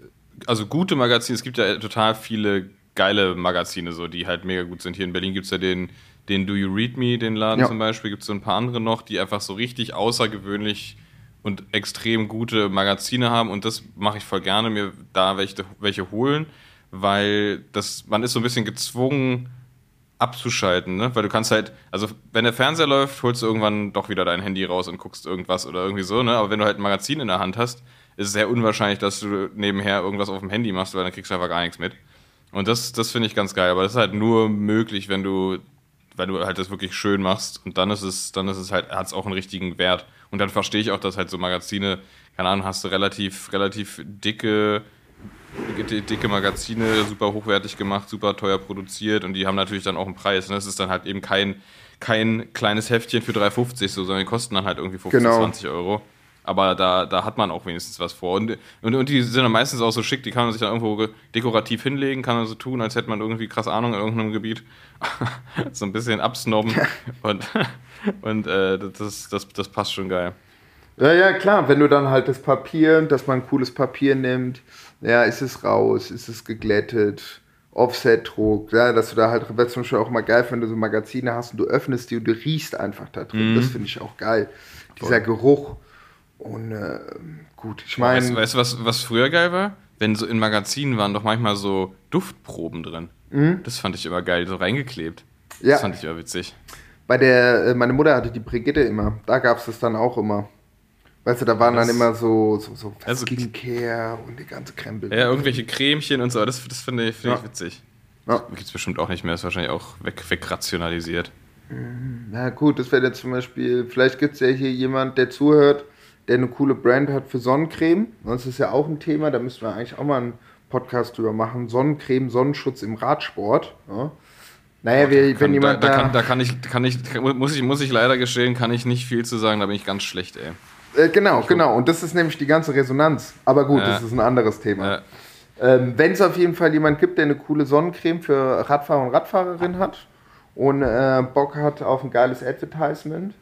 also gute Magazine, es gibt ja total viele geile Magazine, so, die halt mega gut sind. Hier in Berlin gibt es ja den, den Do You Read Me, den Laden Ja. zum Beispiel, gibt es so ein paar andere noch, die einfach so richtig außergewöhnlich und extrem gute Magazine haben und das mache ich voll gerne, mir da welche, welche holen, weil das, man ist so ein bisschen gezwungen, abzuschalten, ne? Weil du kannst halt, also wenn der Fernseher läuft, holst du irgendwann doch wieder dein Handy raus und guckst irgendwas oder irgendwie so, ne? Aber wenn du halt ein Magazin in der Hand hast, ist es sehr unwahrscheinlich, dass du nebenher irgendwas auf dem Handy machst, weil dann kriegst du einfach gar nichts mit. Und das, das finde ich ganz geil. Aber das ist halt nur möglich, wenn du, wenn du halt das wirklich schön machst. Und dann ist es, dann ist es halt, hat es auch einen richtigen Wert. Und dann verstehe ich auch, dass halt so Magazine, keine Ahnung, hast du relativ, relativ dicke, dicke, dicke Magazine, super hochwertig gemacht, super teuer produziert und die haben natürlich dann auch einen Preis. Und das ist dann halt eben kein, kein kleines Heftchen für 3,50 so, sondern die kosten dann halt irgendwie 15, Genau. 20 Euro. Aber da, da hat man auch wenigstens was vor. Und, und, und die sind dann meistens auch so schick, die kann man sich dann irgendwo ge- dekorativ hinlegen, kann man so tun, als hätte man irgendwie krass Ahnung in irgendeinem Gebiet. [LAUGHS] so ein bisschen absnobben. und und äh, das, das, das passt schon geil. Ja, ja, klar, wenn du dann halt das Papier, dass man cooles Papier nimmt, ja, ist es raus, ist es geglättet, Offset-Druck, ja, dass du da halt, wäre zum Beispiel auch mal geil, wenn du so Magazine hast und du öffnest die und du riechst einfach da drin. Mhm. Das finde ich auch geil. Dieser Geruch. Und äh, gut, ich Weißt, meine, weißt du, was, was früher geil war? Wenn so in Magazinen waren doch manchmal so Duftproben drin. Das fand ich immer geil, so reingeklebt. Mhm. Ja. Das fand ich immer witzig. bei der, äh, meine Mutter hatte die Brigitte immer, da gab es das dann auch immer. Weißt du, da waren Das- dann immer so, so, so Also- Skincare und die ganze Krempel. Ja, irgendwelche Cremchen und so, das, das finde ich, finde ich Ja. witzig. Ja. Gibt es bestimmt auch nicht mehr, ist wahrscheinlich auch weg, wegrationalisiert. Na gut, das wäre jetzt zum Beispiel, vielleicht gibt es ja hier jemand, der zuhört, der eine coole Brand hat für Sonnencreme. Das ist ja auch ein Thema, da müssten wir eigentlich auch mal einen Podcast drüber machen. Sonnencreme, Sonnenschutz im Radsport. Ja. Naja, wenn Kann, da, jemand da, da, kann, da kann ich, kann ich, muss ich, muss ich leider gestehen, kann ich nicht viel zu sagen, da bin ich ganz schlecht, ey. Äh, genau, genau, und das ist nämlich die ganze Resonanz. Aber gut, Ja. das ist ein anderes Thema. Äh, Ähm, Wenn es auf jeden Fall jemand gibt, der eine coole Sonnencreme für Radfahrer und Radfahrerin hat und äh, Bock hat auf ein geiles Advertisement,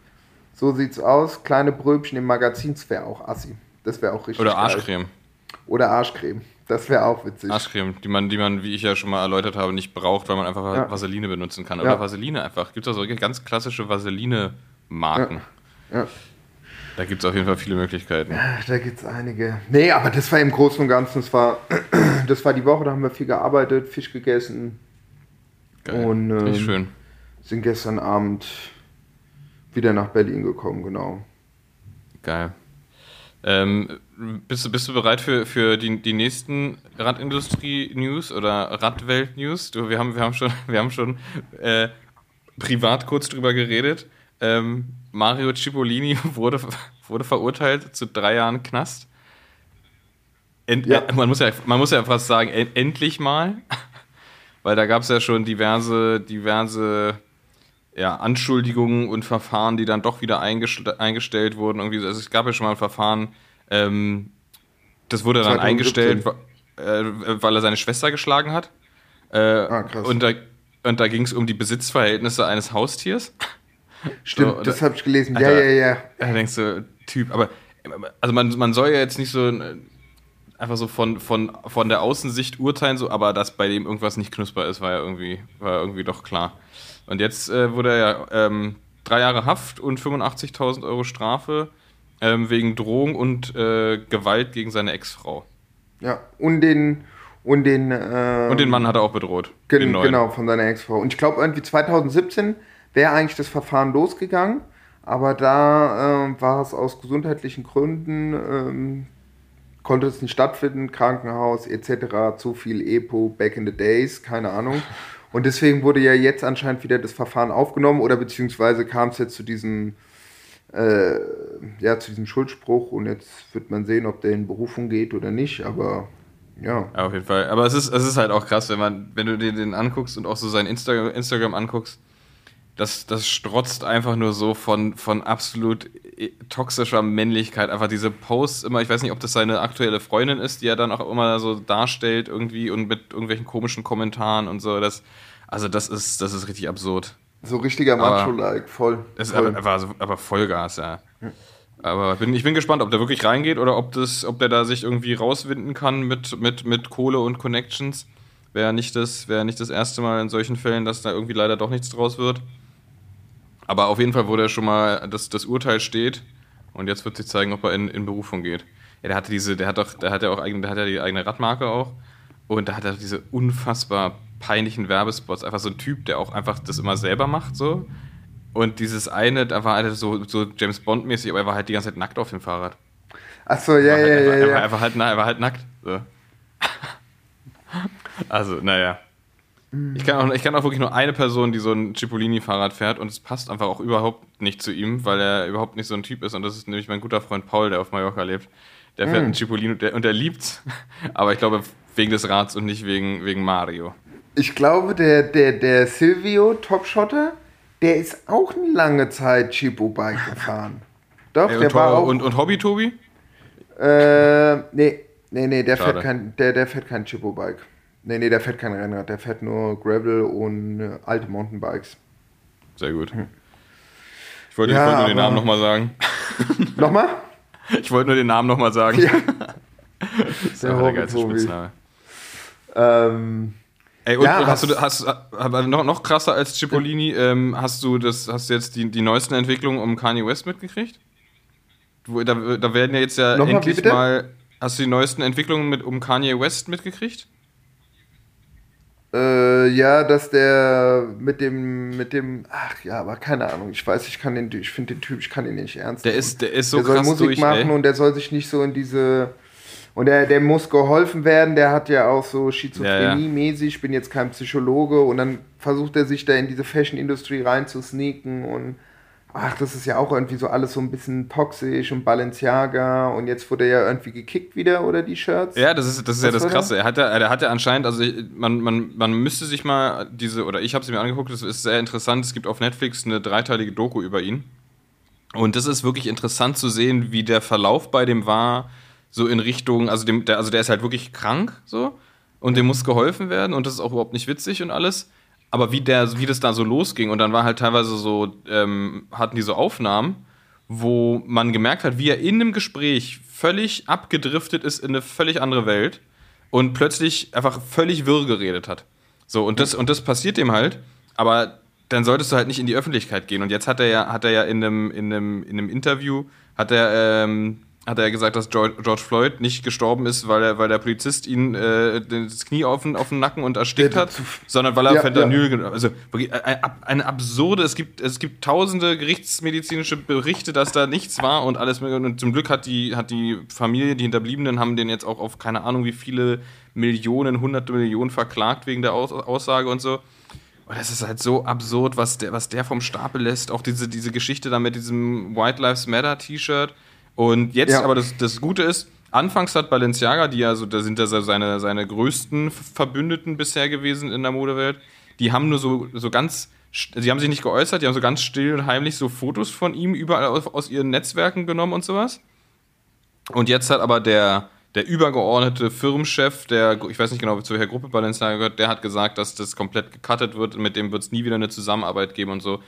so sieht's aus. Kleine Bröbchen im Magazin, das wäre auch assi. Das wäre auch richtig oder geil. Arschcreme. Oder Arschcreme. Das wäre auch witzig. Arschcreme, die man, die man, wie ich ja schon mal erläutert habe, nicht braucht, weil man einfach Ja. Vaseline benutzen kann. Ja. Oder Vaseline einfach. Gibt es auch so ganz klassische Vaseline-Marken. Ja. Da gibt es auf jeden Fall viele Möglichkeiten. Ach, Da gibt es einige. Nee, aber das war im Großen und Ganzen, das war, [CLEARS THROAT] das war die Woche, da haben wir viel gearbeitet, Fisch gegessen, Geil. Und, ähm, schön. sind gestern Abend wieder nach Berlin gekommen, genau. Geil. Ähm, bist, du, bist du bereit für, für die, die nächsten Radindustrie-News oder Radwelt-News? Wir haben, wir haben schon, [LAUGHS] wir haben schon äh, privat kurz drüber geredet. Ähm, Mario Cipollini [LAUGHS] wurde, wurde verurteilt zu drei Jahren Knast. End, Ja. äh, man, muss ja, man muss ja fast sagen, en, endlich mal. [LAUGHS] Weil da gab es ja schon diverse, diverse ja, Anschuldigungen und Verfahren, die dann doch wieder eingestell, eingestellt wurden. Irgendwie, so. also es gab ja schon mal ein Verfahren, ähm, das wurde dann 2017. eingestellt, äh, weil er seine Schwester geschlagen hat. Äh, Ah. Und da, und da ging es um die Besitzverhältnisse eines Haustiers. Stimmt, So, das da- habe ich gelesen. Ja, Alter. ja, ja. Da denkst du, Typ, aber also man, man soll ja jetzt nicht so äh, einfach so von, von, von der Außensicht urteilen, so, aber dass bei dem irgendwas nicht knusper ist, war ja irgendwie, war irgendwie doch klar. Und jetzt äh, wurde er ja ähm, drei Jahre Haft und 85.000 Euro Strafe ähm, wegen Drohung und äh, Gewalt gegen seine Ex-Frau. Ja, und den, und den, ähm, Und den Mann hat er auch bedroht. Gen genau, von seiner Ex-Frau. Und ich glaube, irgendwie 2017 wäre eigentlich das Verfahren losgegangen, aber da ähm, war es aus gesundheitlichen Gründen, ähm, konnte es nicht stattfinden, Krankenhaus etc., zu viel EPO, back in the days, keine Ahnung. [LAUGHS] Und deswegen wurde ja jetzt anscheinend wieder das Verfahren aufgenommen oder beziehungsweise kam es jetzt zu diesem, äh, ja, zu diesem Schuldspruch und jetzt wird man sehen, ob der in Berufung geht oder nicht, aber ja. Ja, auf jeden Fall. Aber es ist, es ist halt auch krass, wenn man, wenn du dir den anguckst und auch so sein Insta Instagram anguckst, das, das strotzt einfach nur so von, von absolut toxischer Männlichkeit. Einfach diese Posts immer, ich weiß nicht, ob das seine aktuelle Freundin ist, die er dann auch immer so darstellt irgendwie und mit irgendwelchen komischen Kommentaren und so. Das, also das ist, das ist richtig absurd. So richtiger Macho-like, voll. Ist voll. aber, aber, aber Vollgas, ja. Aber bin, ich bin gespannt, ob der wirklich reingeht oder ob, das, ob der da sich irgendwie rauswinden kann mit, mit, mit Kohle und Connections. Wäre nicht, das, wär nicht das erste Mal in solchen Fällen, dass da irgendwie leider doch nichts draus wird. Aber auf jeden Fall wurde er schon mal, das, das Urteil steht und jetzt wird sich zeigen, ob er in, in Berufung geht. Ja, der hatte diese, der hat doch, der hat ja auch eigene, der hat ja die eigene Radmarke auch. Und da hat er diese unfassbar peinlichen Werbespots. Einfach so ein Typ, der auch einfach das immer selber macht, so. Und dieses eine, da war halt so, so James Bond-mäßig, aber er war halt die ganze Zeit nackt auf dem Fahrrad. Achso, ja, War ja, halt ja, Er, war ja. einfach, halt, na- er war halt nackt. So. Also, naja. Ich kann, auch, ich kann auch wirklich nur eine Person, die so ein Cipollini-Fahrrad fährt und es passt einfach auch überhaupt nicht zu ihm, weil er überhaupt nicht so ein Typ ist und das ist nämlich mein guter Freund Paul, der auf Mallorca lebt. Der fährt ein Cipollini und der, und der liebt's, [LAUGHS] aber ich glaube wegen des Rads und nicht wegen, wegen Mario. Ich glaube, der, der, der Silvio Topshotter, der ist auch eine lange Zeit Chipo-Bike gefahren. [LAUGHS] Doch, Ey, der und, war auch. und, und Hobby Tobi? äh, nee, nee, nee, der Schade. fährt kein, der, der fährt kein Chipo-Bike. Nee, nee, der fährt kein Rennrad, der fährt nur Gravel und äh, alte Mountainbikes. Sehr gut. Ich wollte, Ja, ich wollte nur den Namen nochmal sagen. [LAUGHS] Nochmal? Ich wollte nur den Namen nochmal sagen. Ja. das [LAUGHS] ist Der einfach der geilste. Spitzname. Ähm, Ey, und Ja, hast du hast, noch, noch krasser als Cipollini, ähm, hast du das, hast du jetzt die, die neuesten Entwicklungen um Kanye West mitgekriegt? Da, da werden ja jetzt ja Nochmal, endlich mal. Hast du die neuesten Entwicklungen mit um Kanye West mitgekriegt? äh, ja, dass der mit dem, mit dem, ach ja, aber keine Ahnung, ich weiß, ich kann den, ich finde den Typ, ich kann ihn nicht ernst Der nehmen. ist, der ist so der soll krass Musik durch, machen ey. und der soll sich nicht so in diese. Und der, der muss geholfen werden, der hat ja auch so Schizophrenie-mäßig, ich bin jetzt kein Psychologe und dann versucht er sich da in diese Fashion-Industrie reinzusneaken und ach, das ist ja auch irgendwie so alles so ein bisschen toxisch und Balenciaga und jetzt wurde er ja irgendwie gekickt wieder oder die Shirts. Ja, das ist, das ist ja das Krasse. Er hat ja, er hat ja anscheinend, also man, man, man müsste sich mal diese, oder ich habe sie mir angeguckt, das ist sehr interessant. Es gibt auf Netflix eine dreiteilige Doku über ihn. Und das ist wirklich interessant zu sehen, wie der Verlauf bei dem war, so in Richtung, also, dem, der, also der ist halt wirklich krank, so, und dem muss geholfen werden und das ist auch überhaupt nicht witzig und alles. Aber wie, der, wie das da so losging und dann war halt teilweise so, ähm, hatten die so Aufnahmen, wo man gemerkt hat, wie er in einem Gespräch völlig abgedriftet ist in eine völlig andere Welt. und plötzlich einfach völlig wirr geredet hat. So, und das, und das passiert dem halt, aber dann solltest du halt nicht in die Öffentlichkeit gehen. Und jetzt hat er ja, hat er ja in einem, in einem, in einem Interview, hat er, ähm, hat er gesagt, dass George, George, Floyd nicht gestorben ist, weil, er, weil der Polizist ihn äh, das Knie auf den, auf den Nacken und erstickt hat, sondern weil er ja, Fentanyl ja. Also eine absurde, es gibt, es gibt tausende gerichtsmedizinische Berichte, dass da nichts war und alles. Und zum Glück hat die, hat die Familie, die Hinterbliebenen, haben den jetzt auch auf keine Ahnung wie viele Millionen, hunderte Millionen verklagt wegen der Aussage und so. Und das ist halt so absurd, was der, was der vom Stapel lässt. Auch diese, diese Geschichte da mit diesem White Lives Matter T-Shirt. Und jetzt ja. aber das, das Gute ist, anfangs hat Balenciaga, die ja so, da sind ja seine, seine größten Verbündeten bisher gewesen in der Modewelt, die haben nur so, so ganz, sie haben sich nicht geäußert, die haben so ganz still und heimlich so Fotos von ihm überall aus, aus ihren Netzwerken genommen und sowas. Und jetzt hat aber der, der übergeordnete Firmenchef, der, ich weiß nicht genau, zu welcher Gruppe Balenciaga gehört, der hat gesagt, dass das komplett gecuttet wird, mit dem wird es nie wieder eine Zusammenarbeit geben und so.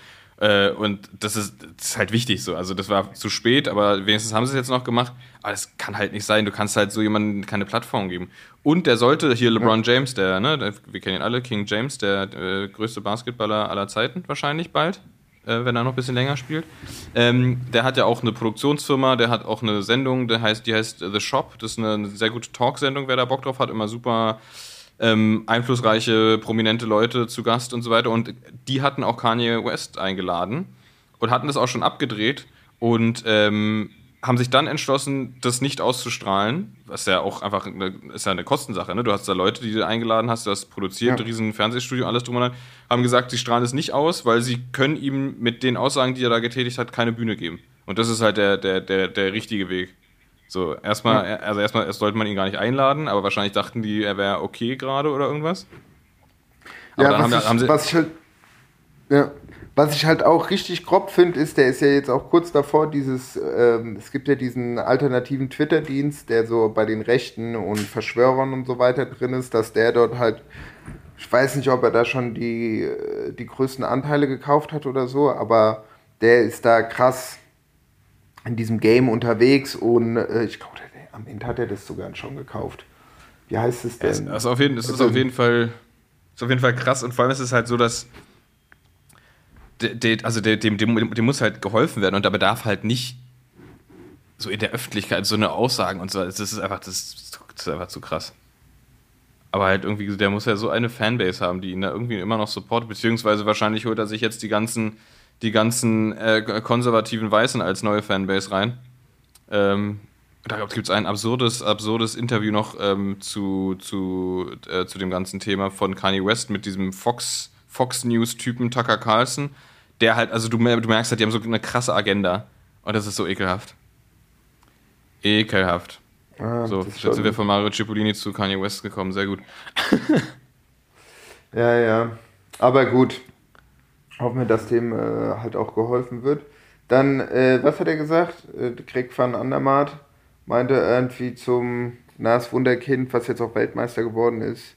Äh, und das ist, das ist, halt wichtig so. Also das war zu spät, aber wenigstens haben sie es jetzt noch gemacht. Aber das kann halt nicht sein. Du kannst halt so jemandem keine Plattform geben. Und der sollte hier LeBron James, der, ne, der, wir kennen ihn alle, King James, der äh, größte Basketballer aller Zeiten wahrscheinlich bald, äh, wenn er noch ein bisschen länger spielt. Ähm, der hat ja auch eine Produktionsfirma, der hat auch eine Sendung, der heißt, die heißt The Shop. Das ist eine, eine sehr gute Talksendung, wer da Bock drauf hat, immer super ähm, einflussreiche, prominente Leute zu Gast und so weiter. Und die hatten auch Kanye West eingeladen und hatten das auch schon abgedreht und ähm, haben sich dann entschlossen, das nicht auszustrahlen, was ja auch einfach eine, ist ja eine Kostensache. Ne? Du hast da Leute, die du eingeladen hast, du hast produziert, ja. riesen Fernsehstudio, alles drum und dran, haben gesagt, sie strahlen es nicht aus, weil sie können ihm mit den Aussagen, die er da getätigt hat, keine Bühne geben. Und das ist halt der, der, der, der richtige Weg. So, erstmal, ja. also erstmal sollte man ihn gar nicht einladen, aber wahrscheinlich dachten die, er wäre okay gerade oder irgendwas. Aber ja, was, haben, ich, haben was ich halt, ja, was ich halt auch richtig grob finde, ist, der ist ja jetzt auch kurz davor, dieses, ähm, es gibt ja diesen alternativen Twitter-Dienst, der so bei den Rechten und Verschwörern und so weiter drin ist, dass der dort halt, ich weiß nicht, ob er da schon die, äh, die größten Anteile gekauft hat oder so, aber der ist da krass in diesem Game unterwegs und äh, ich glaube, am Ende hat er das sogar schon gekauft. Wie heißt es denn? Es ist auf jeden, es ist auf jeden Fall, ist auf jeden Fall krass und vor allem ist es halt so, dass de, also dem, dem, dem, muss halt geholfen werden und da bedarf halt nicht so in der Öffentlichkeit so eine Aussagen und so. Das ist einfach, das, das ist einfach zu krass. Aber halt irgendwie, der muss ja so eine Fanbase haben, die ihn da irgendwie immer noch supportet, beziehungsweise wahrscheinlich holt er sich jetzt die ganzen die ganzen äh, konservativen Weißen als neue Fanbase rein. Ähm, da gibt es ein absurdes, absurdes Interview noch ähm, zu, zu, äh, zu dem ganzen Thema von Kanye West mit diesem Fox, Fox News-Typen Tucker Carlson, der halt, also du, du merkst halt, die haben so eine krasse Agenda. Und das ist so ekelhaft. Ekelhaft. Ah, so, jetzt sind wir von Mario Cipollini zu Kanye West gekommen, sehr gut. [LAUGHS] ja, ja. Aber gut, Hoffen wir, dass dem äh, halt auch geholfen wird. Dann, äh, was hat er gesagt? Äh, Greg van Andermatt meinte irgendwie zum Nas Wunderkind, was jetzt auch Weltmeister geworden ist.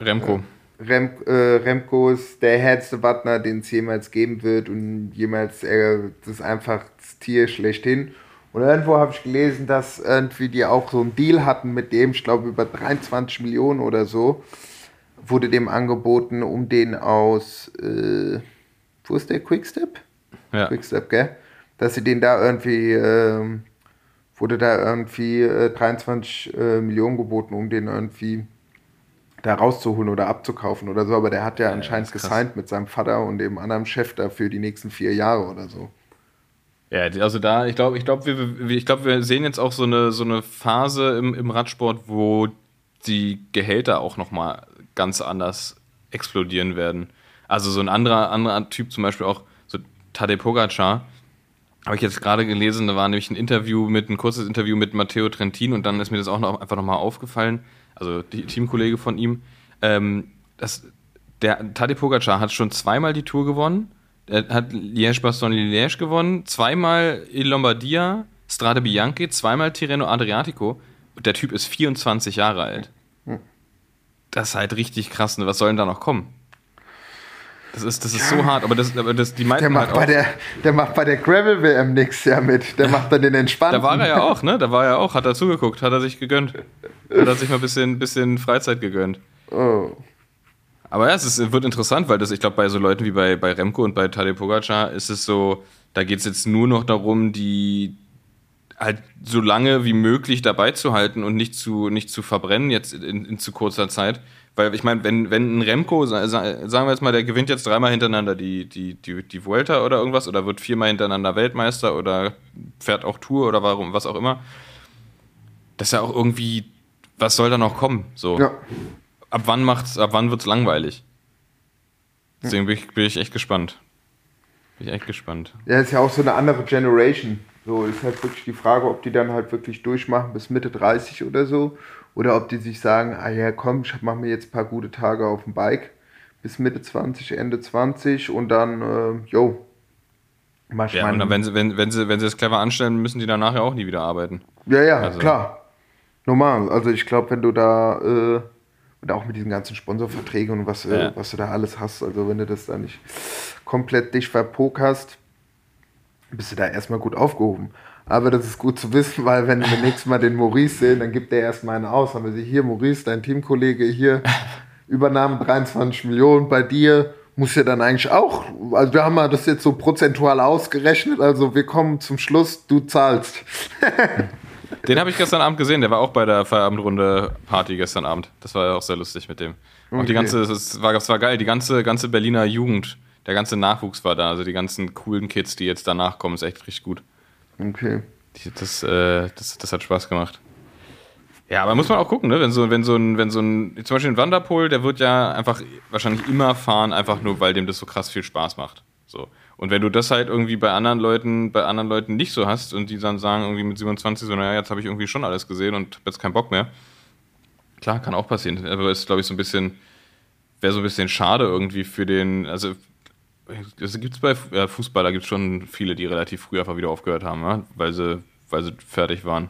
Remco. Äh, Rem, äh, Remco ist der härteste Wattner, den es jemals geben wird und jemals, äh, das ist einfach das Tier schlechthin. Und irgendwo habe ich gelesen, dass irgendwie die auch so einen Deal hatten mit dem, ich glaube über 23 Millionen oder so, wurde dem angeboten, um den aus, äh, wo ist der Quickstep? Ja. Quickstep, gell? Dass sie den da irgendwie, ähm, wurde da irgendwie äh, 23 äh, Millionen geboten, um den irgendwie da rauszuholen oder abzukaufen oder so, aber der hat ja, ja anscheinend gesigned mit seinem Vater und dem anderen Chef da für die nächsten vier Jahre oder so. Ja, also da, ich glaube, ich glaube, wir, ich glaube, wir sehen jetzt auch so eine, so eine Phase im, im Radsport, wo die Gehälter auch nochmal ganz anders explodieren werden. Also so ein anderer, anderer Typ, zum Beispiel auch so Tadej Pogacar, habe ich jetzt gerade gelesen, da war nämlich ein Interview mit, ein kurzes Interview mit Matteo Trentin und dann ist mir das auch noch, einfach nochmal aufgefallen, also die Teamkollege von ihm, ähm, dass der Tadej Pogacar hat schon zweimal die Tour gewonnen, er hat Liège-Bastogne-Liège gewonnen, zweimal Il Lombardia, Strade Bianchi, zweimal Tirreno Adriatico und der Typ ist 24 Jahre alt. Hm. Das ist halt richtig krass. Ne? Was soll denn da noch kommen? Das ist, das ist so hart, aber das, aber das die Der meinten macht, halt bei der, der macht bei der Gravel-WM nichts ja mit. Der macht dann den entspannten. da war er ja [LAUGHS] auch, ne? Da war er auch, hat er zugeguckt, hat er sich gegönnt. Hat er sich mal ein bisschen, bisschen Freizeit gegönnt. Oh. Aber ja, es ist, wird interessant, weil das, ich glaube, bei so Leuten wie bei, bei Remco und bei Tadej Pogacar ist es so, da geht es jetzt nur noch darum, die halt so lange wie möglich dabei zu halten und nicht zu, nicht zu verbrennen jetzt in, in zu kurzer Zeit. Weil ich meine, wenn, wenn ein Remco, sa- sa- sagen wir jetzt mal, der gewinnt jetzt dreimal hintereinander die, die, die, die Vuelta oder irgendwas oder wird viermal hintereinander Weltmeister oder fährt auch Tour oder warum, was auch immer. Das ist ja auch irgendwie, was soll da noch kommen? So Ja. ab wann macht's, ab wann wird's langweilig? Deswegen bin ich, bin ich echt gespannt. Bin ich echt gespannt. Ja, ist ja auch so eine andere Generation. So ist halt wirklich die Frage, ob die dann halt wirklich durchmachen bis Mitte 30 oder so. Oder ob die sich sagen, ah ja, komm, ich mach mir jetzt ein paar gute Tage auf dem Bike bis Mitte 20, Ende 20 und dann, äh, yo, mach Ja, und dann, wenn sie, wenn, wenn sie, wenn sie es clever anstellen, müssen die danach ja auch nie wieder arbeiten. Ja, ja, Also- klar. Normal. Also ich glaube, wenn du da äh, und auch mit diesen ganzen Sponsorverträgen und was, äh, Ja. was du da alles hast, also wenn du das da nicht komplett dich verpokerst, bist du da erstmal gut aufgehoben. Aber das ist gut zu wissen, weil wenn wir nächstes Mal den Maurice sehen, dann gibt der erstmal einen aus. Haben wir sie hier, Maurice, dein Teamkollege hier, [LAUGHS] Übernahme 23 Millionen bei dir, muss ja dann eigentlich auch, also wir haben mal das jetzt so prozentual ausgerechnet, also wir kommen zum Schluss, du zahlst. [LAUGHS] Den habe ich gestern Abend gesehen, der war auch bei der Feierabendrunde Party gestern Abend. Das war ja auch sehr lustig mit dem. Okay. die ganze, das war, das war geil, die ganze, ganze Berliner Jugend, der ganze Nachwuchs war da, also die ganzen coolen Kids, die jetzt danach kommen, ist echt richtig gut. Okay. Das, äh, das, das hat Spaß gemacht. Ja, aber muss man auch gucken, ne? Wenn so, wenn so ein, wenn so ein, zum Beispiel ein Wanderpol, der wird ja einfach wahrscheinlich immer fahren, einfach nur, weil dem das so krass viel Spaß macht. So. Und wenn du das halt irgendwie bei anderen Leuten, bei anderen Leuten nicht so hast und die dann sagen irgendwie mit 27 so, naja, jetzt habe ich irgendwie schon alles gesehen und hab jetzt keinen Bock mehr. Klar, kann auch passieren. Aber ist, glaube ich, so ein bisschen, wäre so ein bisschen schade irgendwie für den, also es gibt bei ja, Fußballer gibt es schon viele, die relativ früh einfach wieder aufgehört haben, ja? weil sie, weil sie fertig waren.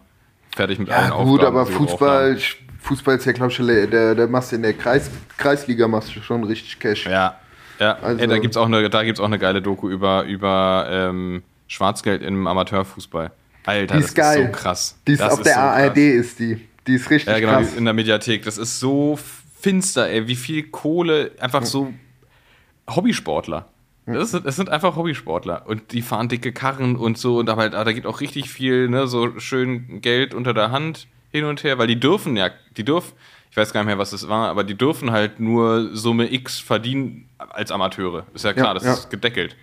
Fertig mit allen Ja, gut, Aufgaben, aber sie gebraucht Fußball, Fußball ist ja, glaube ich, der, der machst du in der Kreis, Kreisliga machst du schon richtig Cash. Ja, ja. Also- Ey, da gibt es auch, eine- da gibt's auch eine geile Doku über, über ähm, Schwarzgeld im Amateurfußball. Alter, Die das ist geil. ist so krass. Die ist das auf der so ARD, krass. ist die. Die ist richtig Ja, genau, krass. die ist in der Mediathek. Das ist so finster, ey, wie viel Kohle, einfach so Hobbysportler. Das sind, das sind einfach Hobbysportler und die fahren dicke Karren und so und aber halt, da geht auch richtig viel, ne, so schön Geld unter der Hand hin und her, weil die dürfen ja, die dürfen, ich weiß gar nicht mehr, was das war, aber die dürfen halt nur Summe X verdienen als Amateure. Ist ja klar, Ja, das ja. ist gedeckelt.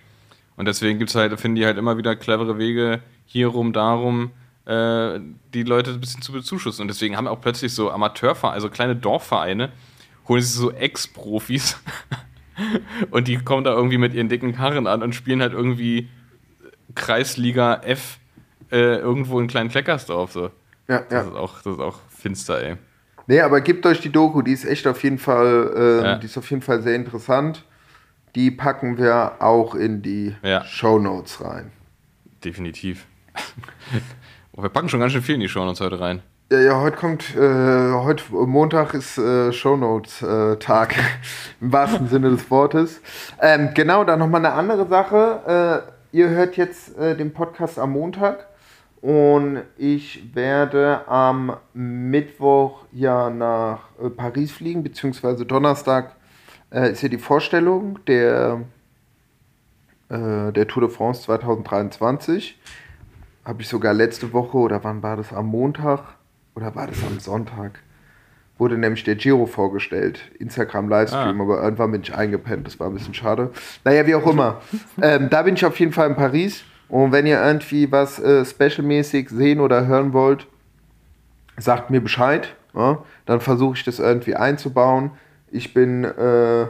Und deswegen gibt's halt, finden die halt immer wieder clevere Wege, hierum, darum, äh, die Leute ein bisschen zu bezuschussen. Und deswegen haben auch plötzlich so Amateurvereine, also kleine Dorfvereine, holen sich so Ex-Profis [LAUGHS] und die kommen da irgendwie mit ihren dicken Karren an und spielen halt irgendwie Kreisliga F äh, irgendwo in kleinen Kleckersdorf. So. Ja, Das, ja. ist auch, das ist auch finster, ey. Nee, aber gebt euch die Doku, die ist echt auf jeden Fall, äh, Ja. die ist auf jeden Fall sehr interessant. Die packen wir auch in die Ja. Show Notes rein. Definitiv. [LAUGHS] oh, wir packen schon ganz schön viel in die Show uns heute rein. Ja, ja, heute kommt, äh, heute Montag ist äh, Shownotes-Tag, [LAUGHS] im wahrsten Sinne des Wortes. Ähm, genau, dann nochmal eine andere Sache. Äh, ihr hört jetzt äh, den Podcast am Montag und ich werde am Mittwoch ja nach äh, Paris fliegen, beziehungsweise Donnerstag äh, ist ja die Vorstellung der, äh, der Tour de France 2023 habe ich sogar letzte Woche oder wann war das am Montag oder war das am Sonntag? Wurde nämlich der Giro vorgestellt, Instagram Livestream, Ah. aber irgendwann bin ich eingepennt, das war ein bisschen schade. Naja, wie auch immer. ähm, da bin ich auf jeden Fall in Paris und wenn ihr irgendwie was äh, specialmäßig sehen oder hören wollt, sagt mir Bescheid. Ja? Dann versuche ich das irgendwie einzubauen. Ich bin äh,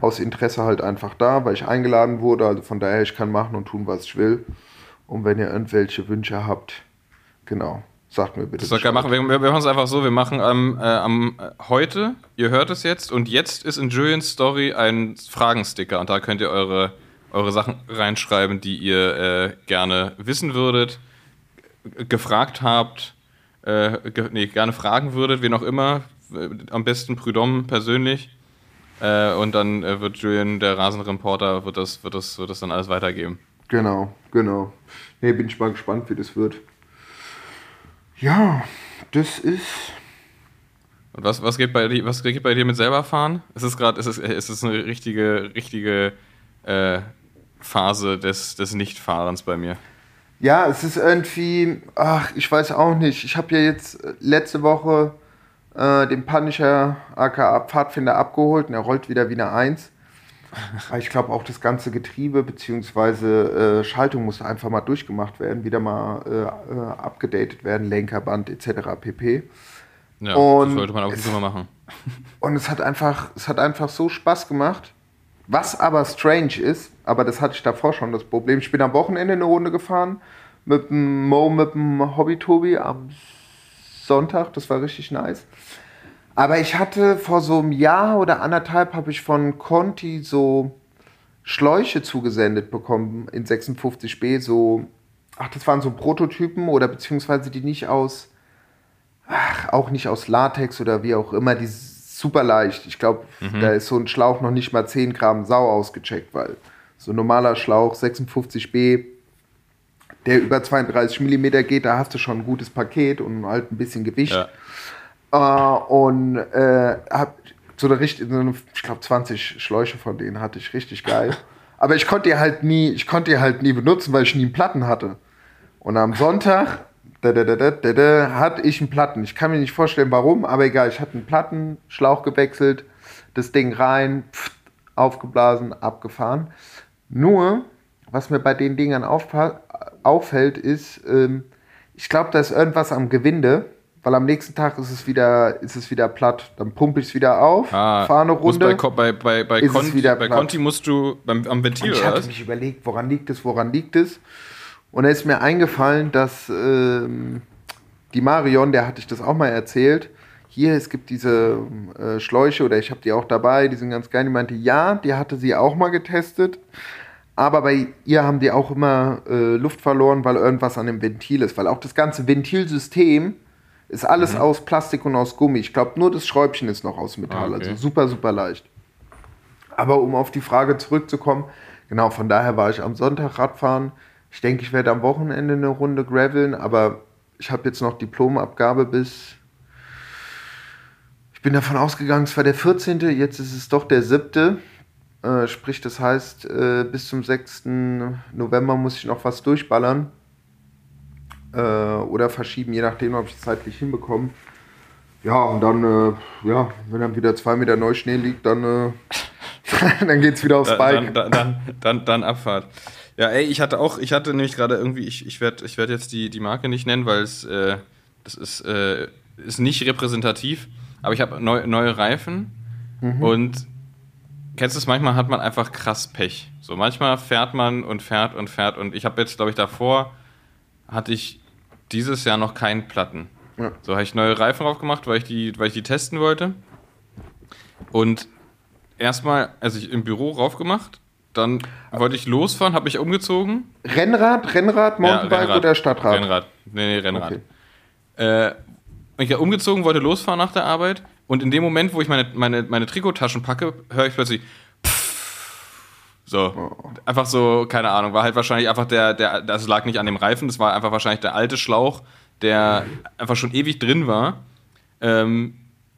aus Interesse halt einfach da, weil ich eingeladen wurde. Also von daher, ich kann machen und tun, was ich will. Und wenn ihr irgendwelche Wünsche habt, genau, sagt mir bitte. Das geil machen. Wir, wir, machen es einfach so, wir machen am, äh, am äh, heute, ihr hört es jetzt, und jetzt ist in Julians Story ein Fragensticker und da könnt ihr eure, eure Sachen reinschreiben, die ihr äh, gerne wissen würdet, gefragt habt, äh, ge nee, gerne fragen würdet, wen auch immer, am besten Prudhomme persönlich. Äh, und dann äh, wird Julian, der Rasenreporter, wird das, wird, das, wird das dann alles weitergeben. Genau, genau. Nee, bin ich mal gespannt, wie das wird. Ja, das ist. Und was, was, geht bei dir, was geht bei dir mit selber fahren? Ist es gerade, ist es, ist es eine richtige, richtige äh, Phase des, des Nichtfahrens bei mir? Ja, es ist irgendwie, ach, ich weiß auch nicht. Ich habe ja jetzt äh, letzte Woche äh, den Punisher aka Pfadfinder abgeholt und er rollt wieder wie eine Eins. Ich glaube auch das ganze Getriebe bzw. Äh, Schaltung muss einfach mal durchgemacht werden, wieder mal äh, äh, abgedatet werden, Lenkerband etc. pp. Ja, Und das sollte man auch nicht es- immer machen. [LAUGHS] Und es hat einfach, es hat einfach so Spaß gemacht. Was aber strange ist, aber das hatte ich davor schon das Problem. Ich bin am Wochenende eine Runde gefahren mit dem Mo, mit dem Hobby Tobi am Sonntag. Das war richtig nice. Aber ich hatte vor so einem Jahr oder anderthalb habe ich von Conti so Schläuche zugesendet bekommen in 56b. So, ach, das waren so Prototypen oder beziehungsweise die nicht aus ach, auch nicht aus Latex oder wie auch immer, die super leicht. Ich glaube, da ist so ein Schlauch noch nicht mal 10 Gramm Sau ausgecheckt, weil so ein normaler Schlauch 56b, der über 32 mm geht, da hast du schon ein gutes Paket und halt ein bisschen Gewicht. Ja. Äh, und äh, hab so eine richtig, so eine, ich glaube 20 Schläuche von denen hatte ich richtig geil. [LAUGHS] Aber ich konnte die halt nie, ich konnte die halt nie benutzen, weil ich nie einen Platten hatte. Und am Sonntag da, da, da, da, da, da, hatte ich einen Platten. Ich kann mir nicht vorstellen, warum, aber egal. Ich hatte einen Platten, Schlauch gewechselt, das Ding rein, pft, aufgeblasen, abgefahren. Nur, was mir bei den Dingern auffällt, ist, ähm, ich glaube, da ist irgendwas am Gewinde, weil am nächsten Tag ist es wieder, ist es wieder platt. Dann pumpe ich es wieder auf, Ah, fahre eine Runde. Bei, bei, bei, Conti, bei. Conti musst du beim, am Ventil Und ich hatte mich überlegt, woran liegt es, woran liegt es? Und da ist mir eingefallen, dass ähm, die Marion, der hatte ich das auch mal erzählt, hier, es gibt diese äh, Schläuche oder ich habe die auch dabei, die sind ganz geil. Die meinte, ja, die hatte sie auch mal getestet, aber bei ihr haben die auch immer äh, Luft verloren, weil irgendwas an dem Ventil ist, weil auch das ganze Ventilsystem ist alles aus Plastik und aus Gummi. Ich glaube, nur das Schräubchen ist noch aus Metall, Ah, okay. also super, super leicht. Aber um auf die Frage zurückzukommen, genau, von daher war ich am Sonntag Radfahren. Ich denke, ich werde am Wochenende eine Runde graveln, aber ich habe jetzt noch Diplomabgabe bis. Ich bin davon ausgegangen, es war der 14., jetzt ist es doch der 7. Äh, sprich, das heißt, äh, bis zum 6. November muss ich noch was durchballern. Äh, oder verschieben, je nachdem, ob ich es zeitlich hinbekomme. Ja, und dann, äh, ja, wenn dann wieder zwei Meter Neuschnee liegt, dann, äh, [LAUGHS] dann geht's wieder aufs Da- Bike. Dann, dann, dann, dann, dann Abfahrt. Ja, ey, ich hatte auch, ich hatte nämlich gerade irgendwie, ich, ich werde ich werd jetzt die, die Marke nicht nennen, weil es, äh, das ist, äh, ist nicht repräsentativ, aber ich habe neu, neue Reifen und kennst du es, manchmal hat man einfach krass Pech. So, manchmal fährt man und fährt und fährt und ich habe jetzt, glaube ich, davor hatte ich dieses Jahr noch keinen Platten. Ja. So habe ich neue Reifen drauf gemacht, weil ich die, weil ich die testen wollte. Und erstmal, also ich im Büro raufgemacht, dann wollte ich losfahren, habe mich umgezogen. Rennrad, Rennrad, Mountainbike Rennrad. oder Stadtrad? Rennrad. Nee, nee, Rennrad. Okay. Äh, ich bin umgezogen, wollte losfahren nach der Arbeit und in dem Moment, wo ich meine, meine, meine Trikottaschen packe, höre ich plötzlich so, Oh. einfach so, keine Ahnung, war halt wahrscheinlich einfach der, der, das lag nicht an dem Reifen, das war einfach wahrscheinlich der alte Schlauch, der einfach schon ewig drin war, ähm,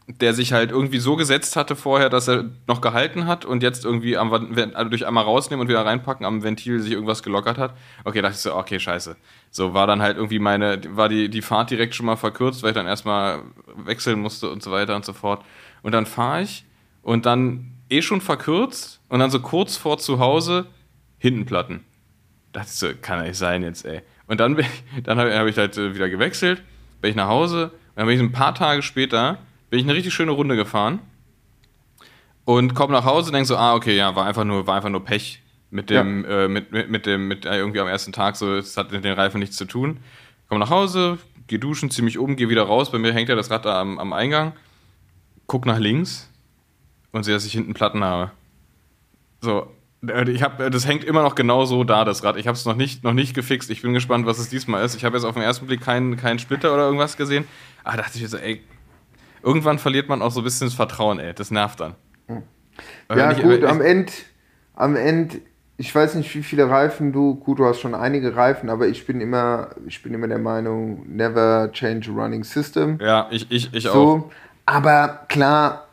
der sich halt irgendwie so gesetzt hatte vorher, dass er noch gehalten hat und jetzt irgendwie am, also durch einmal rausnehmen und wieder reinpacken am Ventil sich irgendwas gelockert hat. Okay, dachte ich so, okay, scheiße. So war dann halt irgendwie meine, war die, die Fahrt direkt schon mal verkürzt, weil ich dann erstmal wechseln musste und so weiter und so fort. Und dann fahre ich und dann eh schon verkürzt und dann so kurz vor zu Hause hinten Platten. Dachte ich so, kann ja nicht sein jetzt, ey. Und dann, ich, dann habe hab ich halt äh, wieder gewechselt, bin ich nach Hause und dann bin ich ein paar Tage später, bin ich eine richtig schöne Runde gefahren und komme nach Hause und denke so, ah, okay, ja, war einfach nur, war einfach nur Pech mit dem, äh, mit, mit, mit dem, mit äh, irgendwie am ersten Tag, so, es hat mit den Reifen nichts zu tun. Komme nach Hause, geh duschen, zieh mich um, geh wieder raus, bei mir hängt ja das Rad da am, am Eingang, guck nach links und sehe, dass ich hinten Platten habe. So, äh, ich hab, das hängt immer noch genau so da, das Rad. Ich habe es noch nicht, noch nicht gefixt. Ich bin gespannt, was es diesmal ist. Ich habe jetzt auf den ersten Blick keinen, keinen Splitter oder irgendwas gesehen. Aber dachte ich mir so, ey, irgendwann verliert man auch so ein bisschen das Vertrauen, ey. Das nervt dann. Äh, Ja, nicht- gut, aber am Ende, am Ende, ich weiß nicht, wie viele Reifen du, gut, du hast schon einige Reifen, aber ich bin immer, ich bin immer der Meinung, never change a running system. Ja, ich, ich, ich auch. So, aber klar,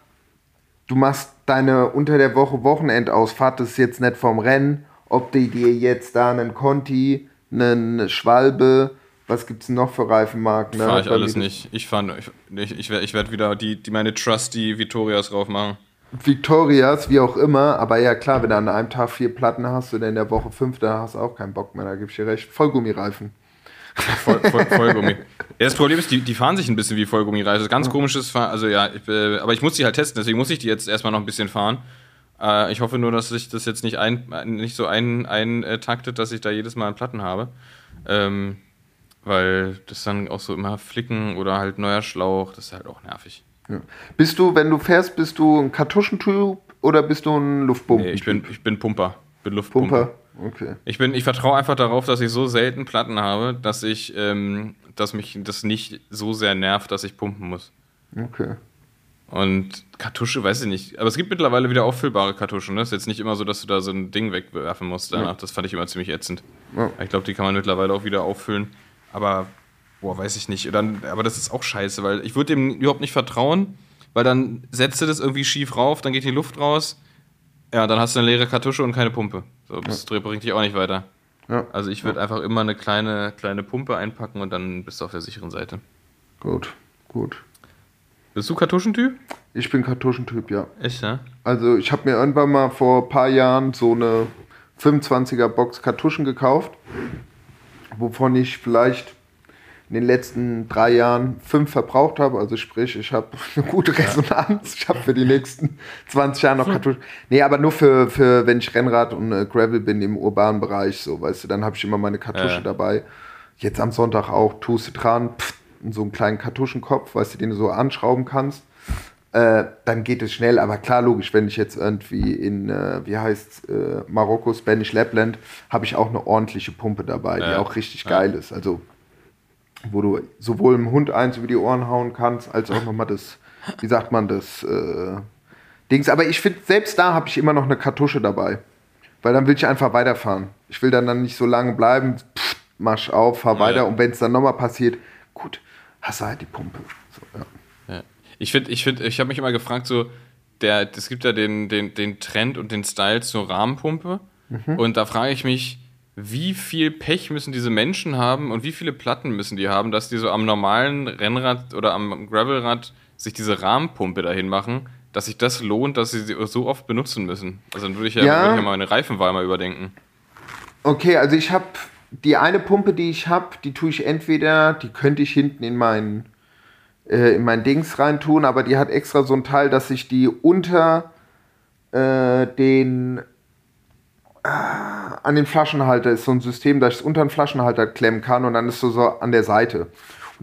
du machst deine unter der Woche Wochenendausfahrt, das ist jetzt nicht vom Rennen, ob die dir jetzt da einen Conti, einen Schwalbe, was gibt's denn noch für Reifenmarken? ne? Fahre ich alles nicht. Ich fahre, ich, ich, ich werde wieder die, die meine Trusty Vittorias drauf machen. Victorias, wie auch immer, aber ja klar, wenn du an einem Tag vier Platten hast oder in der Woche fünf, da hast du auch keinen Bock mehr, da gebe ich dir recht. Vollgummireifen. Voll, voll, Vollgummi. Ja, das Problem ist, die, die fahren sich ein bisschen wie Vollgummireifen. Das ist ganz komisches Fahren. Also ja, ich, äh, aber ich muss die halt testen, deswegen muss ich die jetzt erstmal noch ein bisschen fahren. Äh, ich hoffe nur, dass sich das jetzt nicht, ein, nicht so ein, eintaktet, dass ich da jedes Mal einen Platten habe. Ähm, weil das dann auch so immer flicken oder halt neuer Schlauch, das ist halt auch nervig. Ja. Bist du, wenn du fährst, bist du ein Kartuschentyp oder bist du ein Luftpumpen? Nee, ich bin, ich bin Pumper. Bin Luftpumper. Pumper. Okay. Ich bin, ich vertraue einfach darauf, dass ich so selten Platten habe, dass ich, ähm, dass mich das nicht so sehr nervt, dass ich pumpen muss. Okay. Und Kartusche, weiß ich nicht. Aber es gibt mittlerweile wieder auffüllbare Kartuschen. Ne? Ist jetzt nicht immer so, dass du da so ein Ding wegwerfen musst danach. Das fand ich immer ziemlich ätzend. Ja. Ich glaube, die kann man mittlerweile auch wieder auffüllen. Aber, boah, weiß ich nicht. Dann, aber das ist auch scheiße, weil ich würde dem überhaupt nicht vertrauen, weil dann setzt du das irgendwie schief rauf, dann geht die Luft raus. Ja, dann hast du eine leere Kartusche und keine Pumpe. So, das bringt dich auch nicht weiter. Ja. Also ich würde einfach immer eine kleine, kleine Pumpe einpacken und dann bist du auf der sicheren Seite. Gut, gut. Bist du Kartuschentyp? Ich bin Kartuschentyp, ja. Echt, ja? Also ich habe mir irgendwann mal vor ein paar Jahren so eine 25er Box Kartuschen gekauft, wovon ich vielleicht in den letzten drei Jahren fünf verbraucht habe. Also sprich, ich habe [LAUGHS] eine gute Resonanz. Ich habe für die nächsten 20 Jahre noch Kartuschen. Nee, aber nur für, für wenn ich Rennrad und äh, Gravel bin im urbanen Bereich, so, weißt du, dann habe ich immer meine Kartusche Ja. dabei. Jetzt am Sonntag auch, tust du dran, pff, so einen kleinen Kartuschenkopf, weißt du, den du so anschrauben kannst äh, dann geht es schnell. Aber klar, logisch, wenn ich jetzt irgendwie in, äh, wie heißt äh, Marokko, Spanish Lapland, habe ich auch eine ordentliche Pumpe dabei, die Ja. auch richtig Ja. geil ist. Also, wo du sowohl dem Hund eins über die Ohren hauen kannst, als auch nochmal das, wie sagt man, das äh, Dings. Aber ich finde, selbst da habe ich immer noch eine Kartusche dabei. Weil dann will ich einfach weiterfahren. Ich will dann, dann nicht so lange bleiben, pff, marsch auf, fahr Ja. weiter. Und wenn es dann nochmal passiert, gut, hast du halt die Pumpe. So, ja. Ja. Ich finde, ich, find, ich habe mich immer gefragt, so, der, es gibt ja den, den, den Trend und den Style zur Rahmenpumpe. Und da frage ich mich, wie viel Pech müssen diese Menschen haben und wie viele Platten müssen die haben, dass die so am normalen Rennrad oder am Gravelrad sich diese Rahmenpumpe dahin machen, dass sich das lohnt, dass sie sie so oft benutzen müssen. Also dann würde ich ja, Ja. Würde ich ja meine Reifenwahl mal überdenken. Okay, also ich habe die eine Pumpe, die ich habe, die tue ich entweder, die könnte ich hinten in meinen äh, in mein Dings reintun, aber die hat extra so ein Teil, dass ich die unter äh, den an den Flaschenhalter ist so ein System, dass ich es unter den Flaschenhalter klemmen kann und dann ist so, so an der Seite.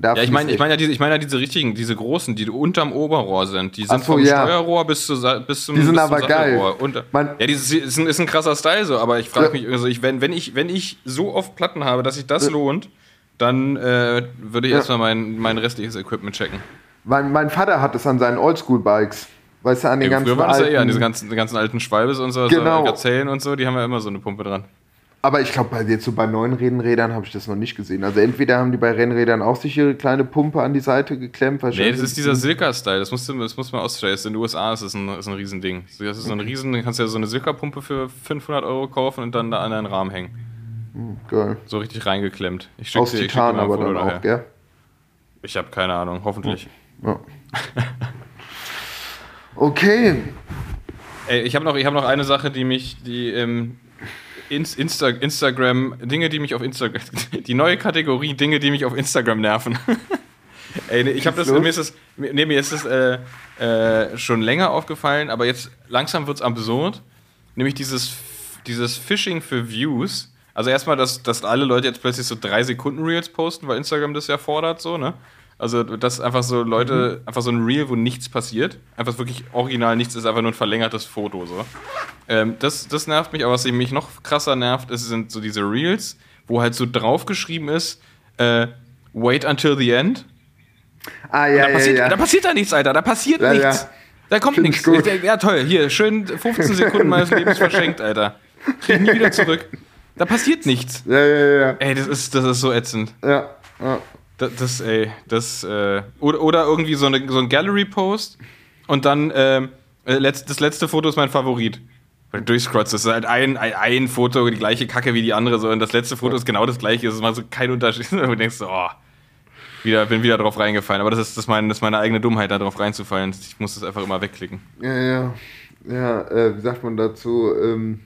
Ja, ich meine ich echt- mein ja, diese, ich mein ja diese richtigen, diese großen, die unterm Oberrohr sind. Die sind so, vom ja. Steuerrohr bis, zu, bis zum Die sind aber geil. Und, Man- ja, dieses ist ein, ist ein krasser Style so, aber ich frage Ja. mich, also ich, wenn, wenn, ich, wenn ich so oft Platten habe, dass sich das lohnt, dann äh, würde ich Ja. erstmal mein, mein restliches Equipment checken. mein, mein Vater hat es an seinen Oldschool-Bikes. Weißt du, an den Ja, ganzen früher war das ja eher an diese ganzen, ganzen alten Schwalbes und so, Genau. so Gazellen und so, die haben ja immer so eine Pumpe dran. Aber ich glaube, jetzt so bei neuen Rennrädern habe ich das noch nicht gesehen. Also entweder haben die bei Rennrädern auch sich ihre kleine Pumpe an die Seite geklemmt. Nee, das ist dieser Silka-Style, das, musst du- das muss man ausstellen. In den USA ist das ein, ist ein Riesending. Das ist so ein Riesen, du kannst ja so eine Silka-Pumpe für 500 Euro kaufen und dann da an einen Rahmen hängen. Geil. So richtig reingeklemmt. Ich Aus dir, ich Titan ein aber dann daher. auch, gell? Ich habe keine Ahnung, hoffentlich. Ja. [LAUGHS] Okay. Ey, ich habe noch, ich hab noch eine Sache, die mich, die ähm, Ins- Insta Instagram, Dinge, die mich auf Instagram, [LAUGHS] die neue Kategorie Dinge, die mich auf Instagram nerven. [LAUGHS] Ey, ich habe das, mir ist das, nee, mir ist das äh, äh, schon länger aufgefallen, aber jetzt langsam wird's absurd. Nämlich dieses, dieses Phishing für Views. Also erstmal, dass, dass alle Leute jetzt plötzlich so drei Sekunden Reels posten, weil Instagram das ja fordert, so, ne? Also, dass einfach so Leute, einfach so ein Reel, wo nichts passiert. Einfach wirklich original nichts ist, einfach nur ein verlängertes Foto, so. Ähm, das, das nervt mich, aber was mich noch krasser nervt, ist, sind so diese Reels, wo halt so draufgeschrieben ist, äh, wait until the end. Ah, ja, da, ja, passiert, ja. da passiert da nichts, Alter, da passiert Ja, nichts. ja. Da kommt Find nichts. ich gut. Ja, toll. Hier, schön 15 Sekunden meines [LAUGHS] Lebens verschenkt, Alter. Krieg ich nie wieder zurück. Da passiert nichts. Ja, ja, ja. Ey, das ist, das ist so ätzend. Ja, ja. Das, das ey, das, äh, oder, oder irgendwie so, eine, so ein Gallery-Post und dann, ähm, äh, letzt, das letzte Foto ist mein Favorit. Weil du durchscrollst, das ist halt ein, ein, ein Foto, die gleiche Kacke wie die andere, so, und das letzte Foto ist genau das gleiche, es macht so kein Unterschied. [LAUGHS] Und du denkst so, oh, wieder, bin wieder drauf reingefallen. Aber das ist, das, ist mein, das ist meine eigene Dummheit, da drauf reinzufallen. Ich muss das einfach immer wegklicken. Ja, ja. Ja, äh, wie sagt man dazu? Ähm,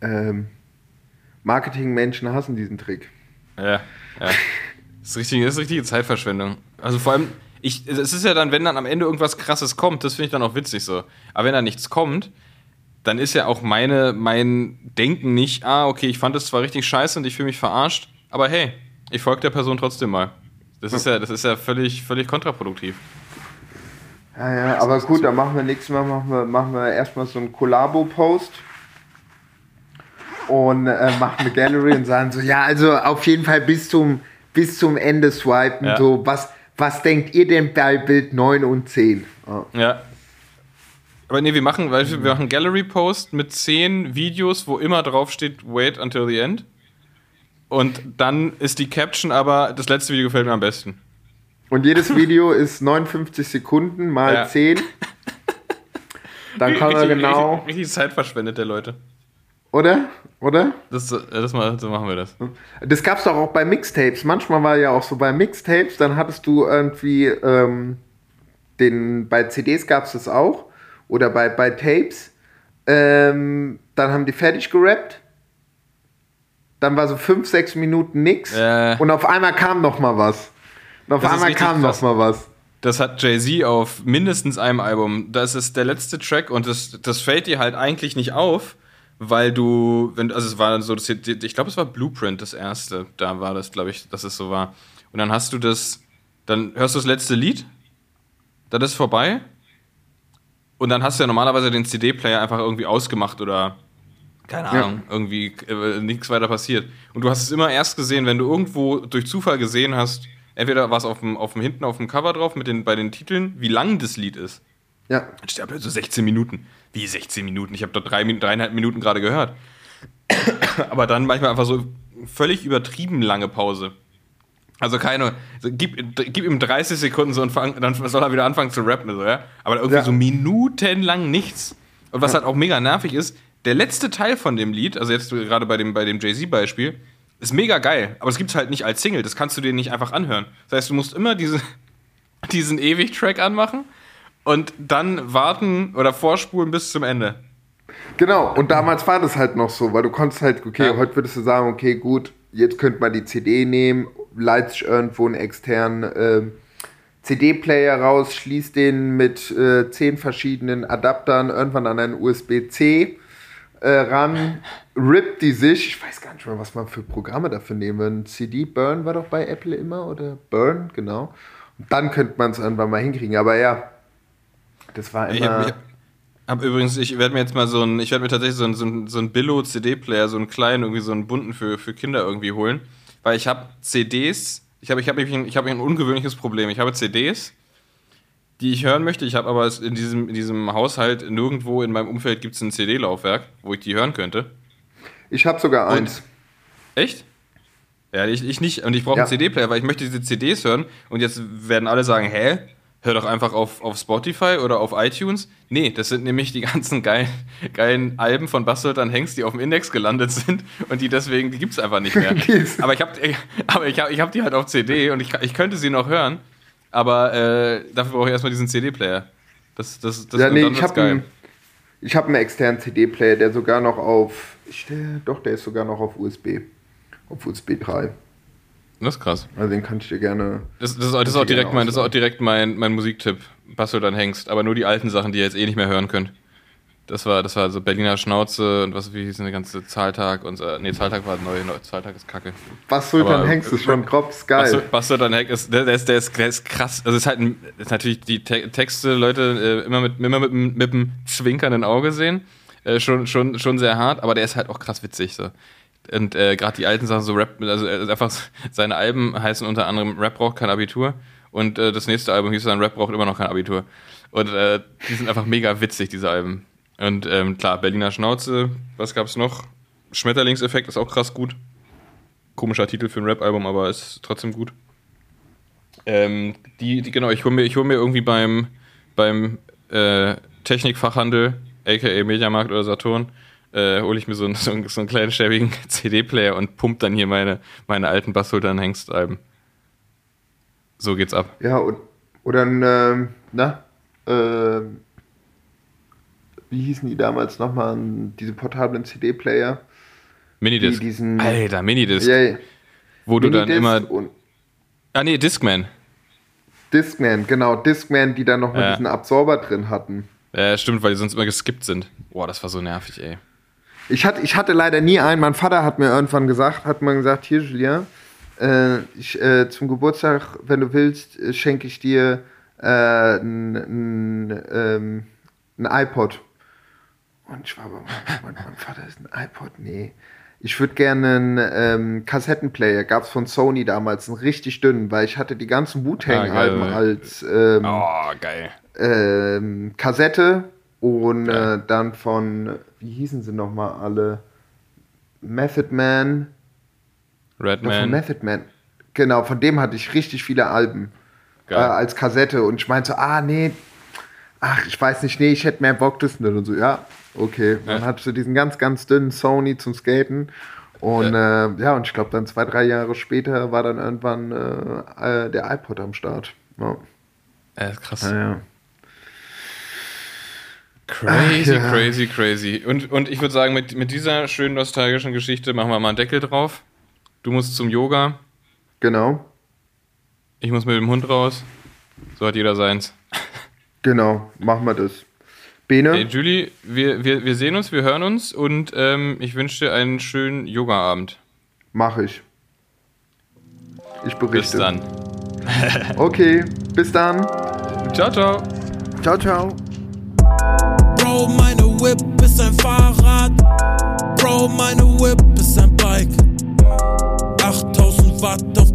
ähm, Marketingmenschen hassen diesen Trick. Ja, ja. Das ist, richtig, das ist richtige Zeitverschwendung. Also vor allem, ich, es ist ja dann, wenn dann am Ende irgendwas krasses kommt, das finde ich dann auch witzig so. Aber wenn da nichts kommt, dann ist ja auch meine, mein Denken nicht, ah, okay, ich fand es zwar richtig scheiße und ich fühle mich verarscht, aber hey, ich folge der Person trotzdem mal. Das ist ja, das ist ja völlig, völlig kontraproduktiv. Ja, ja, aber gut, dann machen wir nächstes Mal machen wir, machen wir erstmal so einen Kollabo-Post und äh, machen eine Gallery und sagen so, ja, also auf jeden Fall bis zum, bis zum Ende swipen, Ja. so, was, was denkt ihr denn bei Bild 9 und 10? Ja. Ja. Aber nee, wir machen, weil wir machen Gallery-Post mit zehn Videos, wo immer drauf steht, wait until the end. Und dann ist die Caption aber, das letzte Video gefällt mir am besten. Und jedes Video [LAUGHS] ist 59 Sekunden mal Ja. 10. [LAUGHS] Dann kann er genau, Richtig, richtig Zeit verschwendet, der Leute. Oder? Oder? Das, äh, das mal, so machen wir das. Das gab's doch auch bei Mixtapes. Manchmal war ja auch so bei Mixtapes, dann hattest du irgendwie ähm, den bei CDs gab's das auch oder bei bei Tapes. Ähm, dann haben die fertig gerappt. Dann war so fünf, sechs Minuten nix Äh. und auf einmal kam noch mal was. Und auf einmal kam krass. noch mal was. Das hat Jay-Z auf mindestens einem Album. Das ist der letzte Track und das, das fällt dir halt eigentlich nicht auf, weil du, wenn, also es war so, das, ich glaube, es war Blueprint das erste. Da war das, glaube ich, dass es so war. Und dann hast du das, dann hörst du das letzte Lied, dann ist vorbei und dann hast du ja normalerweise den CD-Player einfach irgendwie ausgemacht oder keine Ja. Ahnung, irgendwie äh, nichts weiter passiert. Und du hast es immer erst gesehen, wenn du irgendwo durch Zufall gesehen hast, entweder war es auf dem, auf dem hinten auf dem Cover drauf mit den, bei den Titeln, wie lang das Lied ist. Ja. Dann steht da so 16 Minuten. Wie 16 Minuten? Ich habe doch drei, dreieinhalb Minuten gerade gehört. [COUGHS] Aber dann manchmal einfach so völlig übertrieben lange Pause. Also keine, so, gib, gib ihm 30 Sekunden so und fang, dann soll er wieder anfangen zu rappen, so, ja? Aber irgendwie Ja. so minutenlang nichts. Und was halt auch mega nervig ist, der letzte Teil von dem Lied, also jetzt gerade bei dem, bei dem Jay-Z-Beispiel, ist mega geil, aber es gibt's halt nicht als Single, das kannst du dir nicht einfach anhören. Das heißt, du musst immer diese, diesen Ewig-Track anmachen und dann warten oder vorspulen bis zum Ende. Genau, und damals war das halt noch so, weil du konntest halt, okay, Ja. heute würdest du sagen, okay, gut, jetzt könnte man die CD nehmen, leitet sich irgendwo einen externen ähm, CD-Player raus, schließt den mit äh, zehn verschiedenen Adaptern irgendwann an einen USB-C äh, ran, rippt die sich, ich weiß gar nicht mehr, was man für Programme dafür nehmen. CD Burn war doch bei Apple immer, oder Burn, genau. Und dann könnte man es irgendwann mal hinkriegen, aber ja, das war Ich immer... hab, ich hab übrigens, ich werde mir jetzt mal so ein, ich werde mir tatsächlich so einen so ein, so ein Billo-CD-Player, so einen kleinen, irgendwie so einen bunten für, für Kinder irgendwie holen. Weil ich habe CDs, ich habe ich hab, ich hab ein ungewöhnliches Problem. Ich habe CDs, die ich hören möchte. Ich habe aber in diesem, in diesem Haushalt nirgendwo in meinem Umfeld gibt es ein CD-Laufwerk, wo ich die hören könnte. ich habe sogar Und- eins. Echt? Ja, ich, ich nicht. Und ich brauche Ja. einen CD-Player, weil ich möchte diese CDs hören. Und jetzt werden alle sagen, hä? Hör doch einfach auf, auf Spotify oder auf iTunes. Nee, das sind nämlich die ganzen geilen, geilen Alben von Bastard dann Hengst, die auf dem Index gelandet sind und die deswegen, die gibt's einfach nicht mehr. [LAUGHS] Aber ich habe aber ich hab, ich hab die halt auf CD und ich, ich könnte sie noch hören, aber äh, dafür brauche ich erstmal diesen CD-Player. Das, das, das, ja, nee, ich habe einen, ich hab einen externen CD-Player, der sogar noch auf. Ich, doch, der ist sogar noch auf USB. Auf USB 3. Das ist krass. Also den kann ich dir gerne. Das, das, ist, auch- das, ist auch dir direkt mein, das ist auch direkt mein, mein Musiktipp. Bastel dann Hengst. Aber nur die alten Sachen, die ihr jetzt eh nicht mehr hören könnt. Das war, das war so Berliner Schnauze und was, wie hieß denn der ganze Zahltag und so. Nee, Zahltag war neu, neu Zahltag ist kacke. Sultan Aber- Hengst ist schon grob geil. Bastel, Bastel dann Hengst ist, der, der, ist, der, ist, der ist krass. Also es ist halt ein, ist natürlich die Te Texte, Leute, äh, immer mit, immer mit, dem- mit dem zwinkernden Auge sehen. Äh, schon, schon, schon sehr hart, aber der ist halt auch krass witzig. So. Und äh, gerade die alten Sachen, so Rap, also äh, einfach seine Alben heißen unter anderem Rap braucht kein Abitur. Und äh, das nächste Album hieß dann Rap braucht immer noch kein Abitur. Und äh, die sind einfach mega witzig, diese Alben. Und ähm, klar, Berliner Schnauze, was gab's noch? Schmetterlingseffekt ist auch krass gut. Komischer Titel für ein Rap-Album, aber ist trotzdem gut. Ähm, die, die, genau, ich hole mir, ich hol mir irgendwie beim, beim äh, Technikfachhandel, aka Mediamarkt oder Saturn, äh, hole ich mir so, einen, [LAUGHS] so, einen, so einen kleinen schäbigen [LAUGHS] CD-Player und pump dann hier meine, meine alten Bassholtern Hengst-Alben. So geht's ab. Ja, und, oder ein, ähm, na, ähm, wie hießen die damals nochmal, diese portablen CD-Player? Minidisc. Die diesen- Alter, Minidisc. Ja, wo du dann Minidisc immer. Und Ah, nee, Discman. Discman, genau, Discman, die dann nochmal Ja. diesen Absorber drin hatten. Ja, stimmt, weil die sonst immer geskippt sind. Boah, das war so nervig, ey. Ich hatte, ich hatte leider nie einen. Mein Vater hat mir irgendwann gesagt, hat man gesagt, hier Julien, äh, ich, äh, zum Geburtstag, wenn du willst, äh, schenke ich dir äh, ein, ein, ähm, iPod. Und ich war aber, [LAUGHS] mein, mein Vater ist ein iPod, nee. Ich würde gerne einen ähm, Kassettenplayer, gab es von Sony damals, einen richtig dünnen, weil ich hatte die ganzen Wu-Tang-Alben Ah, als ähm, Oh, geil. ähm, Kassette und Ja. äh, dann von, wie hießen sie nochmal alle? Method Man. Doch, von Redman. Method Man. Genau, von dem hatte ich richtig viele Alben äh, als Kassette und ich meinte so, ah, nee, ach, ich weiß nicht, nee, ich hätte mehr Bock, das nicht. und so, ja, okay. Dann Ja. hattest du diesen ganz, ganz dünnen Sony zum Skaten und ja, äh, ja und ich glaube dann zwei, drei Jahre später war dann irgendwann äh, äh, der iPod am Start. Ja, Äh, krass. ja, ja. Crazy, Ach, ja. crazy, crazy. Und, und ich würde sagen, mit, mit dieser schönen nostalgischen Geschichte machen wir mal einen Deckel drauf. Du musst zum Yoga, genau. ich muss mit dem Hund raus. So hat jeder seins. Genau, machen wir das. Bene, Hey, Julie, wir, wir, wir sehen uns, wir hören uns und ähm, ich wünsche dir einen schönen Yoga-Abend. mache ich. Ich Bis berichte. dann. Okay, bis dann. Ciao, ciao. Ciao, ciao. Whip ist ein Fahrrad. Bro, meine Whip ist ein Bike. 8000 Watt auf